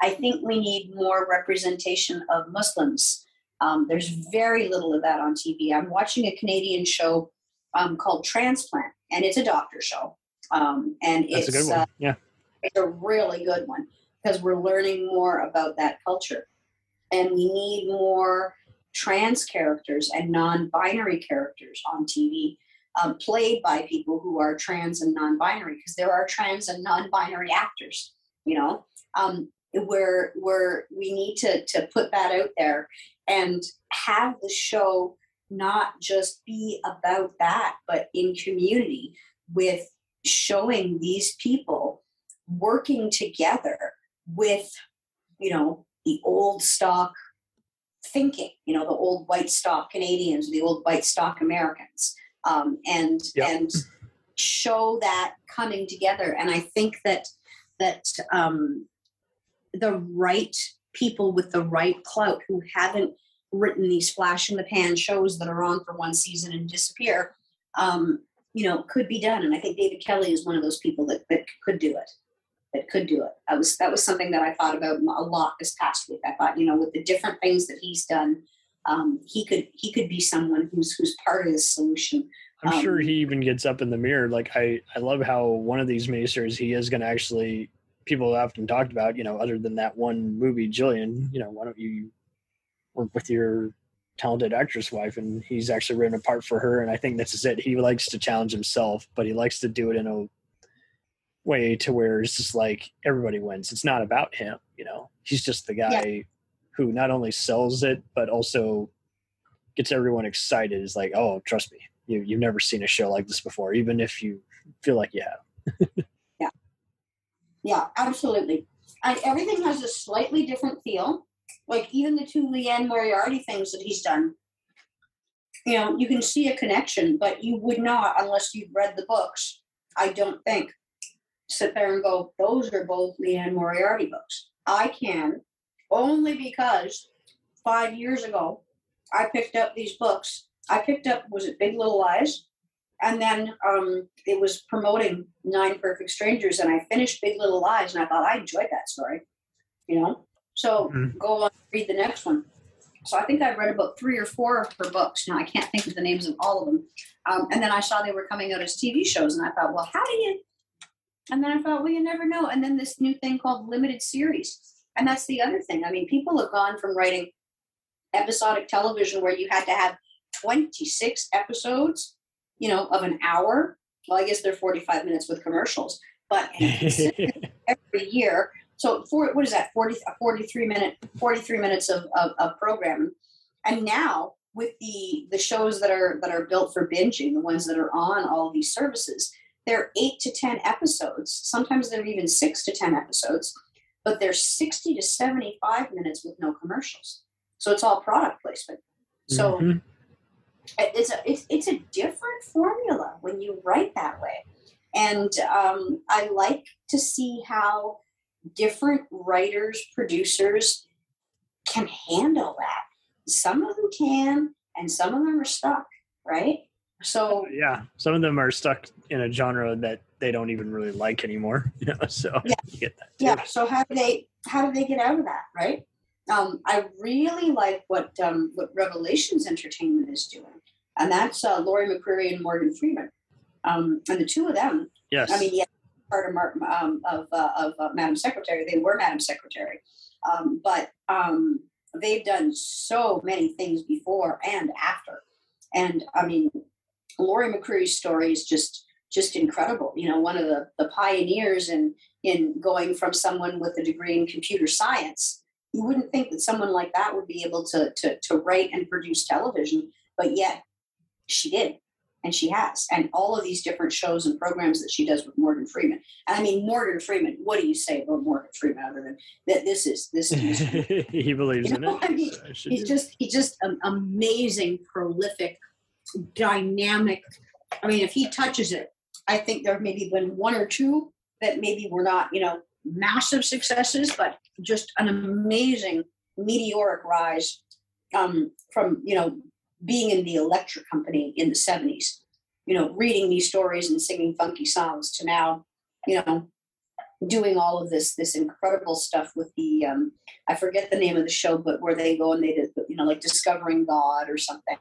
i think we need more representation of muslims um, there's very little of that on tv i'm watching a canadian show um, called transplant and it's a doctor show. Um, and That's it's a good one. Uh, yeah. it's a really good one because we're learning more about that culture, and we need more trans characters and non-binary characters on TV. Um, played by people who are trans and non-binary because there are trans and non-binary actors you know? Um, where where we need to to put that out there and have the show not just be about that but in community with showing these people working together with you know the old stock thinking you know the old white stock canadians the old white stock americans um, and Yep. and show that coming together. And i think that that um, the right people with the right clout who haven't written these flash in the pan shows that are on for one season and disappear um, you know could be done. And i think david kelley is one of those people that, that could do it that could do it. That was that was something that i thought about a lot this past week. I thought you know with the different things that he's done um, he could he could be someone who's who's part of the solution I'm sure Um, he even gets up in the mirror. Like I, I love how one of these miniseries he is going to actually. People have often talked about, you know, other than that one movie, Gillian. You know, why don't you work with your talented actress wife? And he's actually written a part for her, and I think this is it. He likes to challenge himself, but he likes to do it in a way to where it's just like everybody wins. It's not about him, you know. He's just the guy who not only sells it but also gets everyone excited. Is like, oh, trust me, you you've never seen a show like this before, even if you feel like you have. Yeah, yeah, absolutely. And everything has a slightly different feel. Like even the two Liane Moriarty things that he's done. You know, you can see a connection, but you would not unless you've read the books. I don't think sit there and go, those are both Liane Moriarty books. I can only because five years ago I picked up these books. I picked up was it Big Little Lies? and then um, it was promoting Nine Perfect Strangers, and I finished Big Little Lies, and I thought I enjoyed that story, you know. So Mhm. go on read the next one. So I think I've read about three or four of her books. Now I can't think of the names of all of them. Um, and then I saw they were coming out as TV shows, and I thought, well, how do you? And then I thought, well, you never know. And then this new thing called limited series, and that's the other thing. I mean, people have gone from writing episodic television where you had to have 26 episodes you know, of an hour. Well, I guess they're 45 minutes with commercials, but every year. So for what is that? 40, 43 minute, 43 minutes of, of, of programming. And now with the the shows that are that are built for binging, the ones that are on all these services, they're eight to 10 episodes. Sometimes they're even six to 10 episodes, but they're 60 to 75 minutes with no commercials. So it's all product placement. So Mhm. it's a it's, it's a different formula when you write that way and um, i like to see how different writers producers can handle that some of them can and some of them are stuck right so yeah, some of them are stuck in a genre that they don't even really like anymore. You know, so Yeah. you get that too. yeah so how do they how do they get out of that right um, i really like what um, what revelations entertainment is doing and that's uh, Lori McCreary and Morgan Freeman. Um, and the two of them Yes. I mean, yeah, part of Mar- um, of uh, of uh, Madam Secretary. They were Madam Secretary, um, but um, they've done so many things before and after. And I mean, Lori McCreary's story is just just incredible. You know, one of the the pioneers in in going from someone with a degree in computer science. You wouldn't think that someone like that would be able to to, to write and produce television, but yet she did and she has and all of these different shows and programs that she does with morgan freeman and i mean morgan freeman what do you say about morgan freeman other than that this is this is he believes You in it. I mean, so he's just he's just an amazing prolific dynamic i mean if he touches it i think there maybe been one or two that maybe were not you know massive successes but just an amazing meteoric rise um, from you know being in the electric company in the 70s you know reading these stories and singing funky songs to now you know doing all of this this incredible stuff with the um, I forget the name of the show, but where they go and they did, you know, like discovering God or something.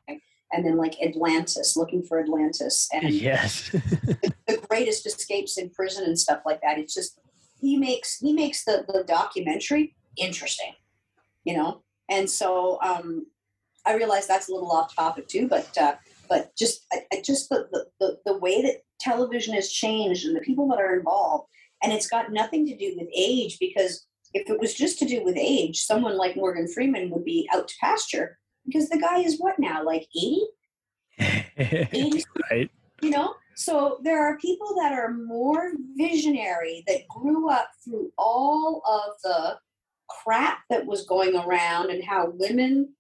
And then like Atlantis, looking for Atlantis, and Yes. the greatest escapes in prison and stuff like that. It's just he makes he makes the the documentary interesting, you know. And so um, I realize that's a little off topic too, but uh, but just I, I just the, the the the way that television has changed and the people that are involved, and it's got nothing to do with age because if it was just to do with age, someone like Morgan Freeman would be out to pasture because the guy is what now, like 80? 80 right. you know so there are people that are more visionary that grew up through all of the crap that was going around and how women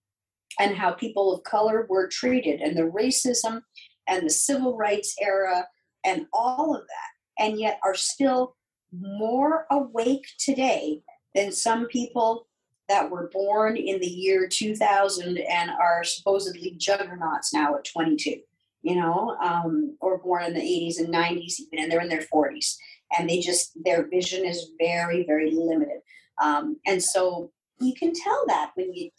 and how people of color were treated and the racism and the civil rights era and all of that and yet are still more awake today than some people that were born in the year 2000 and are supposedly juggernauts now at 22 you know um, or born in the 80s and 90s even and they're in their 40s and they just their vision is very very limited. Um, and so you can tell that when you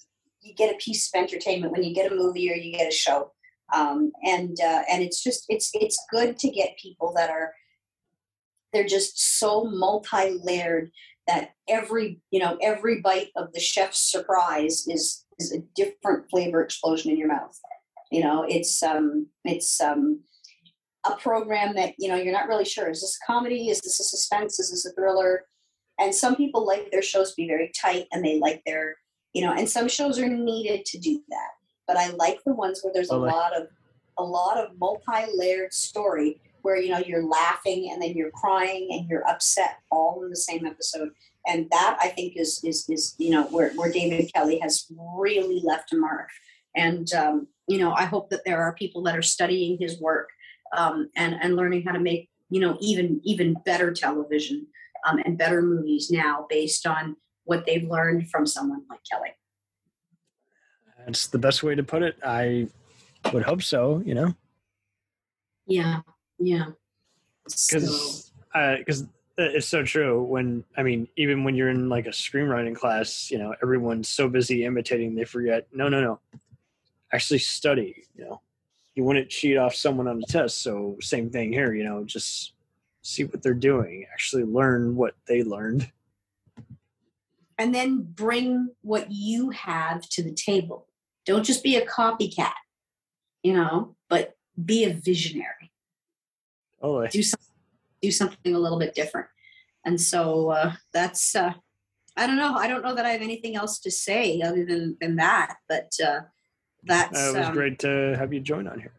you get a piece of entertainment when you get a movie or you get a show. Um, and uh, and it's just it's it's good to get people that are they're just so multi-layered that every you know every bite of the chef's surprise is is a different flavor explosion in your mouth. You know it's um it's um a program that you know you're not really sure is this comedy? Is this a suspense? Is this a thriller? And some people like their shows to be very tight and they like their you know and some shows are needed to do that. But i like the ones where there's a lot of a lot of multi-layered story where you know you're laughing and then you're crying and you're upset all in the same episode. And that i think is is is you know where, where david kelley has really left a mark. And um, you know i hope that there are people that are studying his work um, and and learning how to make you know even even better television um, and better movies now based on what they've learned from someone like kelley. That's the best way to put it. I would hope so, you know, yeah yeah So- because uh, because uh, it's so true. When I mean, even when you're in like a screenwriting class, you know, everyone's so busy imitating they forget. No, no, no. Actually, study. You know, you wouldn't cheat off someone on a test. So same thing here. You know, just see what they're doing. Actually, learn what they learned. and then bring what you have to the table. Don't just be a copycat, you know, but be a visionary. Oh, Do something, do something a little bit different. And so uh, that's, uh, I don't know. I don't know that I have anything else to say other than, than that. But uh, that's, Uh, it was um, great to have you join on here.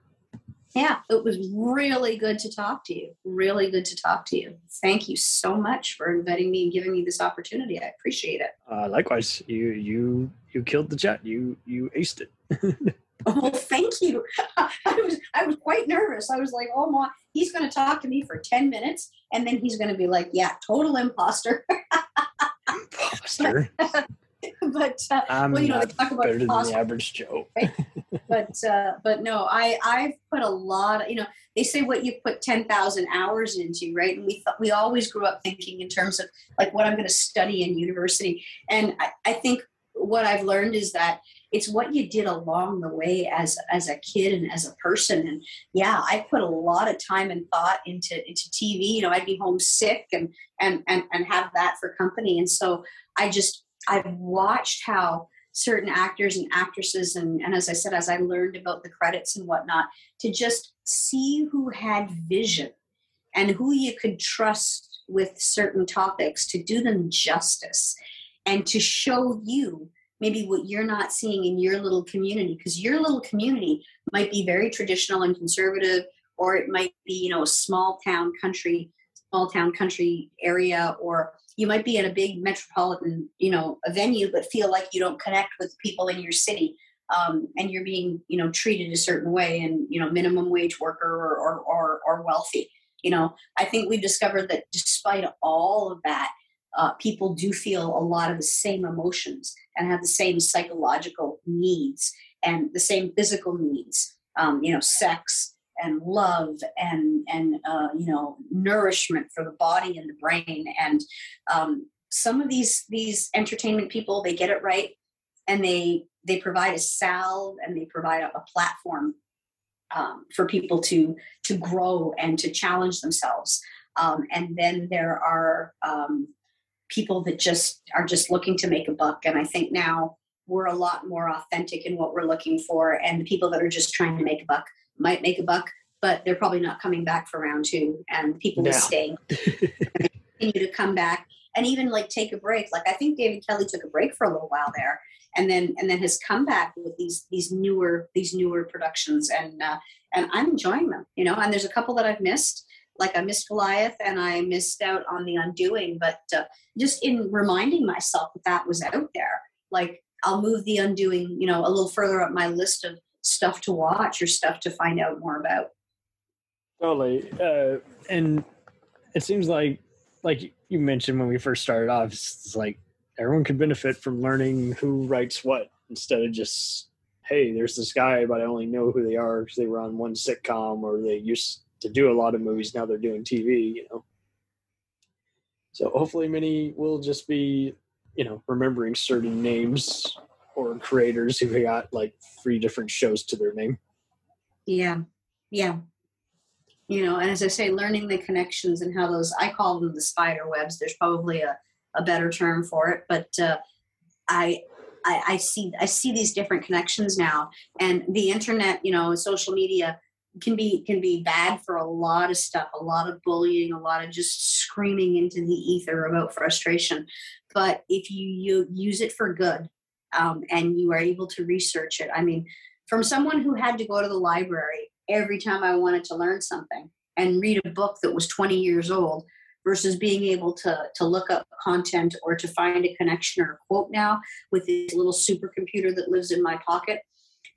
yeah, it was really good to talk to you. Really good to talk to you. Thank you so much for inviting me and giving me this opportunity. I appreciate it. Uh, likewise, you you you killed the jet. You you aced it. Oh, thank you. I was I was quite nervous. I was like, oh my, he's going to talk to me for ten minutes, and then he's going to be like, yeah, total imposter. Imposter. but uh, I'm well, you know, they talk about better than the average Joe. but uh, but no, I I've put a lot. Of, you know, they say what you put ten thousand hours into, right? And we thought we always grew up thinking in terms of like what I'm going to study in university, and I, I think what I've learned is that it's what you did along the way as as a kid and as a person. And yeah i put a lot of time and thought into into tv you know i'd be homesick and and and, and have that for company. And so i just i've watched how certain actors and actresses and, and as i said as i learned about the credits and whatnot to just see who had vision and who you could trust with certain topics to do them justice and to show you maybe what you're not seeing in your little community because your little community might be very traditional and conservative or it might be you know a small town country small town country area or you might be in a big metropolitan you know a venue but feel like you don't connect with people in your city um, and you're being you know treated a certain way and you know minimum wage worker or, or, or, or wealthy you know. I think we've discovered that despite all of that uh, people do feel a lot of the same emotions and have the same psychological needs and the same physical needs um, you know sex and love and and uh, you know nourishment for the body and the brain and um, some of these these entertainment people they get it right and they they provide a salve and they provide a, a platform um, for people to to grow and to challenge themselves. Um, and then there are um, people that just are just looking to make a buck. And I think now we're a lot more authentic in what we're looking for. And the people that are just trying to make a buck might make a buck, but they're probably not coming back for round two. And people will No. stay, continue to come back, and even like take a break. Like I think David Kelley took a break for a little while there, and then and then has come back with these these newer these newer productions, and uh, and I'm enjoying them. You know, and there's a couple that I've missed. Like I missed Goliath, and I missed out on the Undoing. But uh, just in reminding myself that that was out there, like I'll move the Undoing, you know, a little further up my list of stuff to watch or stuff to find out more about. Totally. Uh, and it seems like, like you mentioned when we first started off, it's like everyone could benefit from learning who writes what instead of just, hey, there's this guy, but I only know who they are because they were on one sitcom or they used to do a lot of movies. Now they're doing TV, you know. So hopefully, many will just be, you know, remembering certain names or creators who got like three different shows to their name. Yeah, yeah. You know, and as I say, learning the connections and how those, I call them the spider webs. There's probably a, a better term for it, but uh, I, I, I see, I see these different connections now, and the internet, you know, social media can be can be bad for a lot of stuff, a lot of bullying, a lot of just screaming into the ether about frustration. But if you, you use it for good, um, and you are able to research it, I mean, from someone who had to go to the library every time I wanted to learn something and read a book that was 20 years old versus being able to, to look up content or to find a connection or a quote now with this little supercomputer that lives in my pocket.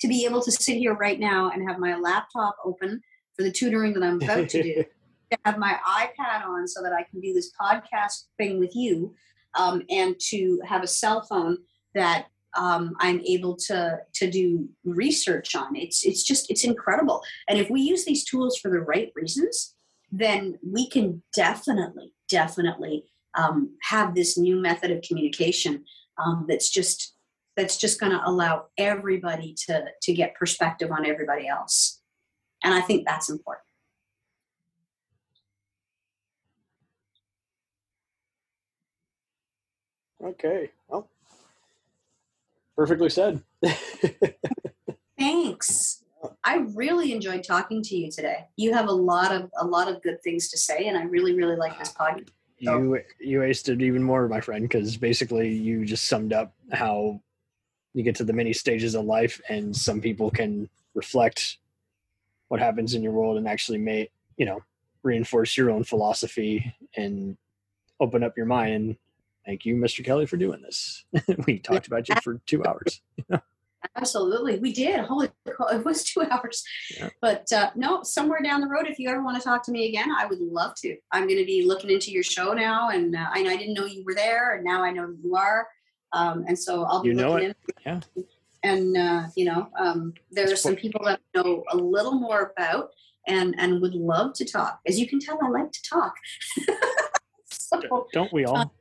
To be able to sit here right now and have my laptop open for the tutoring that I'm about to do, to have my iPad on so that I can do this podcast thing with you, um, and to have a cell phone that um, I'm able to to do research on. It's it's just it's incredible. And if we use these tools for the right reasons, then we can definitely definitely um, have this new method of communication um, that's just that's just going to allow everybody to to get perspective on everybody else. And I think that's important. Okay. Well, perfectly said. Thanks. I really enjoyed talking to you today. You have a lot of a lot of good things to say, and I really really like this podcast. you you aced it even more, my friend, because basically you just summed up how you get to the many stages of life, and some people can reflect what happens in your world and actually may you know reinforce your own philosophy and open up your mind. And thank you, Mr. Kelley, for doing this. we talked about you for two hours. Absolutely, we did. Holy, cow, it was two hours. Yeah. But uh, no, somewhere down the road, if you ever want to talk to me again, I would love to. I'm going to be looking into your show now, and uh, I, I didn't know you were there, and now I know you are. Um, and so I'll be You know looking it. in. Yeah. And uh, you know, um, there are some people that I know a little more about, and and would love to talk. As you can tell, I like to talk. so Don't we all?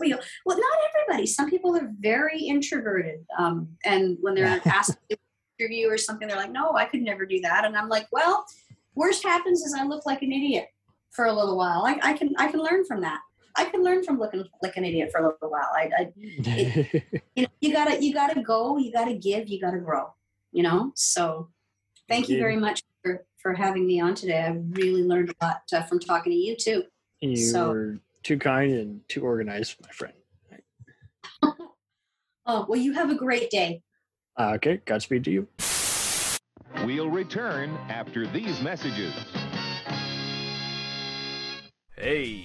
we, all? well, not everybody. Some people are very introverted, um, and when they're asked to interview or something, they're like, "No, I could never do that." And I'm like, "Well, worst happens is I look like an idiot for a little while. I, I can I can learn from that. I can learn from looking like an idiot for a little while. I, I you know, you gotta you gotta go, you gotta give, you gotta grow. You know. So, thank you Indeed. very much for for having me on today. I really learned a lot uh, from talking to you too. you So- were too kind and too organized, my friend. Oh well, you have a great day. Uh, okay, Godspeed to you. We'll return after these messages. Hey,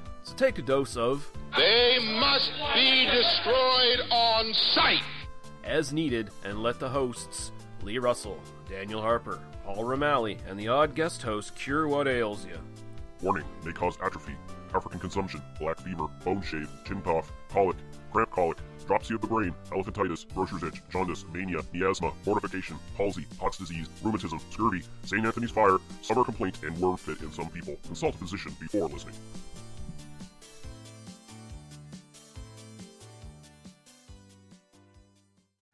So take a dose of They must be destroyed on sight. as needed and let the hosts, Lee Russell, Daniel Harper, Paul Romali, and the odd guest host cure what ails you. Warning may cause atrophy, African consumption, black fever, bone shave, chin cough, colic, cramp colic, dropsy of the brain, elephantitis, grocer's itch, jaundice, mania, miasma, mortification, palsy, Pott's disease, rheumatism, scurvy, St. Anthony's fire, summer complaint, and worm fit in some people. Consult a physician before listening.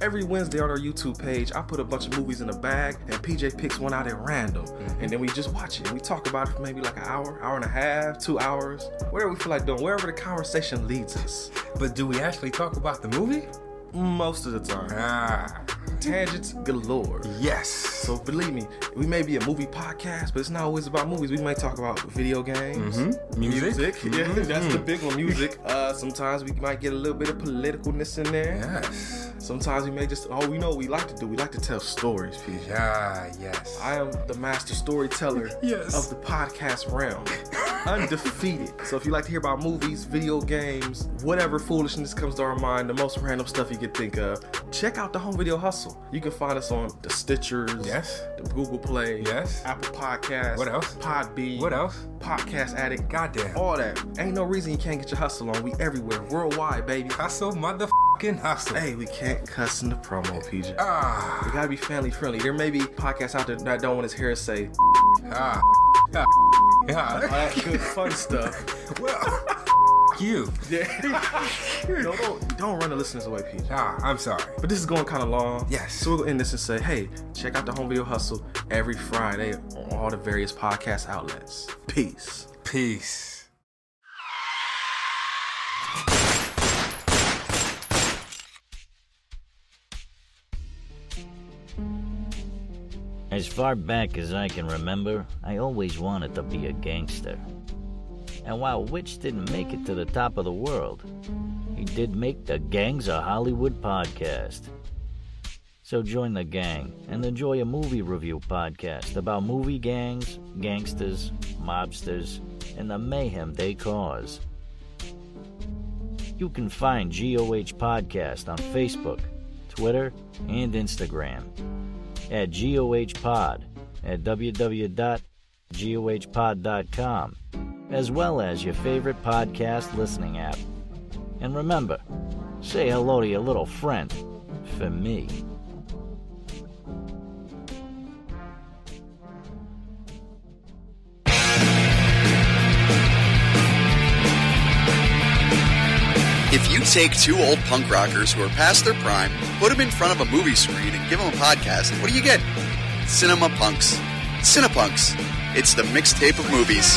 Every Wednesday on our YouTube page, I put a bunch of movies in a bag and PJ picks one out at random. And then we just watch it. We talk about it for maybe like an hour, hour and a half, two hours, whatever we feel like doing, wherever the conversation leads us. But do we actually talk about the movie? Most of the time. Ah, Tangents galore. yes. So believe me, we may be a movie podcast, but it's not always about movies. We might talk about video games, Mhm. Music. Yeah, Mhm. that's the big one. Music. Uh, sometimes we might get a little bit of politicalness in there. Yes. Sometimes we may just oh, we know what we like to do. We like to tell stories, PJ. Ah, yes. I am the master storyteller Yes. of the podcast realm. Undefeated. So if you like to hear about movies, video games, whatever foolishness comes to our mind, the most random stuff you could think of, check out the Home Video Hustle. You can find us on the Stitchers, Yes. the Google Play, Yes. Apple Podcasts, What else? Podbean, What else? Podcast Addict, Goddamn. all that. Ain't no reason you can't get your hustle on. We everywhere, worldwide, baby. Hustle, motherfucking hustle. Hey, we can't cuss in the promo, PJ. Ah, We gotta be family friendly. There may be podcasts out there that don't want his hair to say ah, ah, all yeah. that good fun stuff. Well, you. Yeah. no, don't, don't run the listeners away, PJ. Ah, I'm sorry. But this is going kind of long. Yes. So we'll end this and say, hey, check out the Home Video Hustle every Friday on all the various podcast outlets. Peace. Peace. As far back as I can remember, I always wanted to be a gangster. And while Witch didn't make it to the top of the world, he did make the Gangs of Hollywood podcast. So join the gang and enjoy a movie review podcast about movie gangs, gangsters, mobsters, and the mayhem they cause. You can find GOH Podcast on Facebook, Twitter, and Instagram at GOH Pod at www.gohpod.com, as well as your favorite podcast listening app. And remember, say hello to your little friend for me. If you take two old punk rockers who are past their prime, put them in front of a movie screen, and give them a podcast, what do you get? Cinema Punks. Cinepunks. It's the mixtape of movies.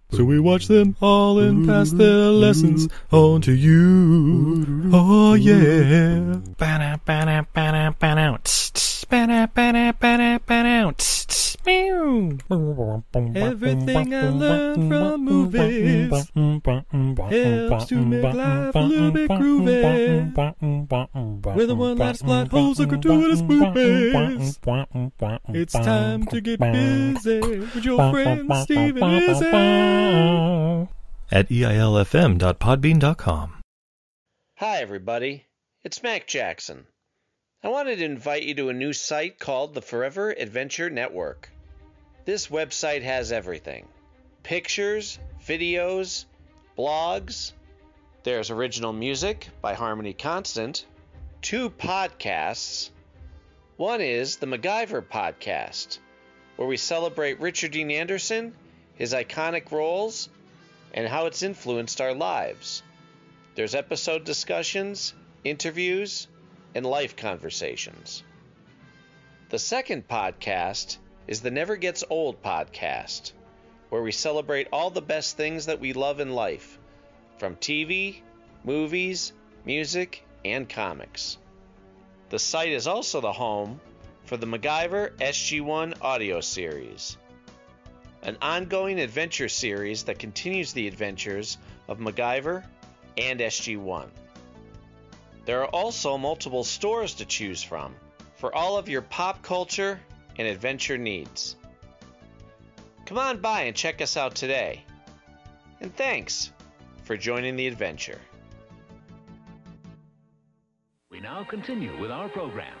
So we watch them all and pass their lessons on to you. Oh yeah. Everything I learned from movies helps to make life a little bit groovy. With a one-liner plot holes or gratuitous movies. It's time to get busy with your friend Steven and At eilfm.podbean.com. Hi, everybody. It's Mac Jackson. I wanted to invite you to a new site called the Forever Adventure Network. This website has everything pictures, videos, blogs. There's original music by Harmony Constant, two podcasts. One is the MacGyver Podcast, where we celebrate Richard Dean Anderson, his iconic roles, and how it's influenced our lives. There's episode discussions, interviews, and life conversations. The second podcast is the Never Gets Old podcast, where we celebrate all the best things that we love in life, from TV, movies, music, and comics. The site is also the home for the MacGyver SG1 audio series, an ongoing adventure series that continues the adventures of MacGyver and SG1. There are also multiple stores to choose from for all of your pop culture and adventure needs. Come on by and check us out today. And thanks for joining the adventure. We now continue with our program.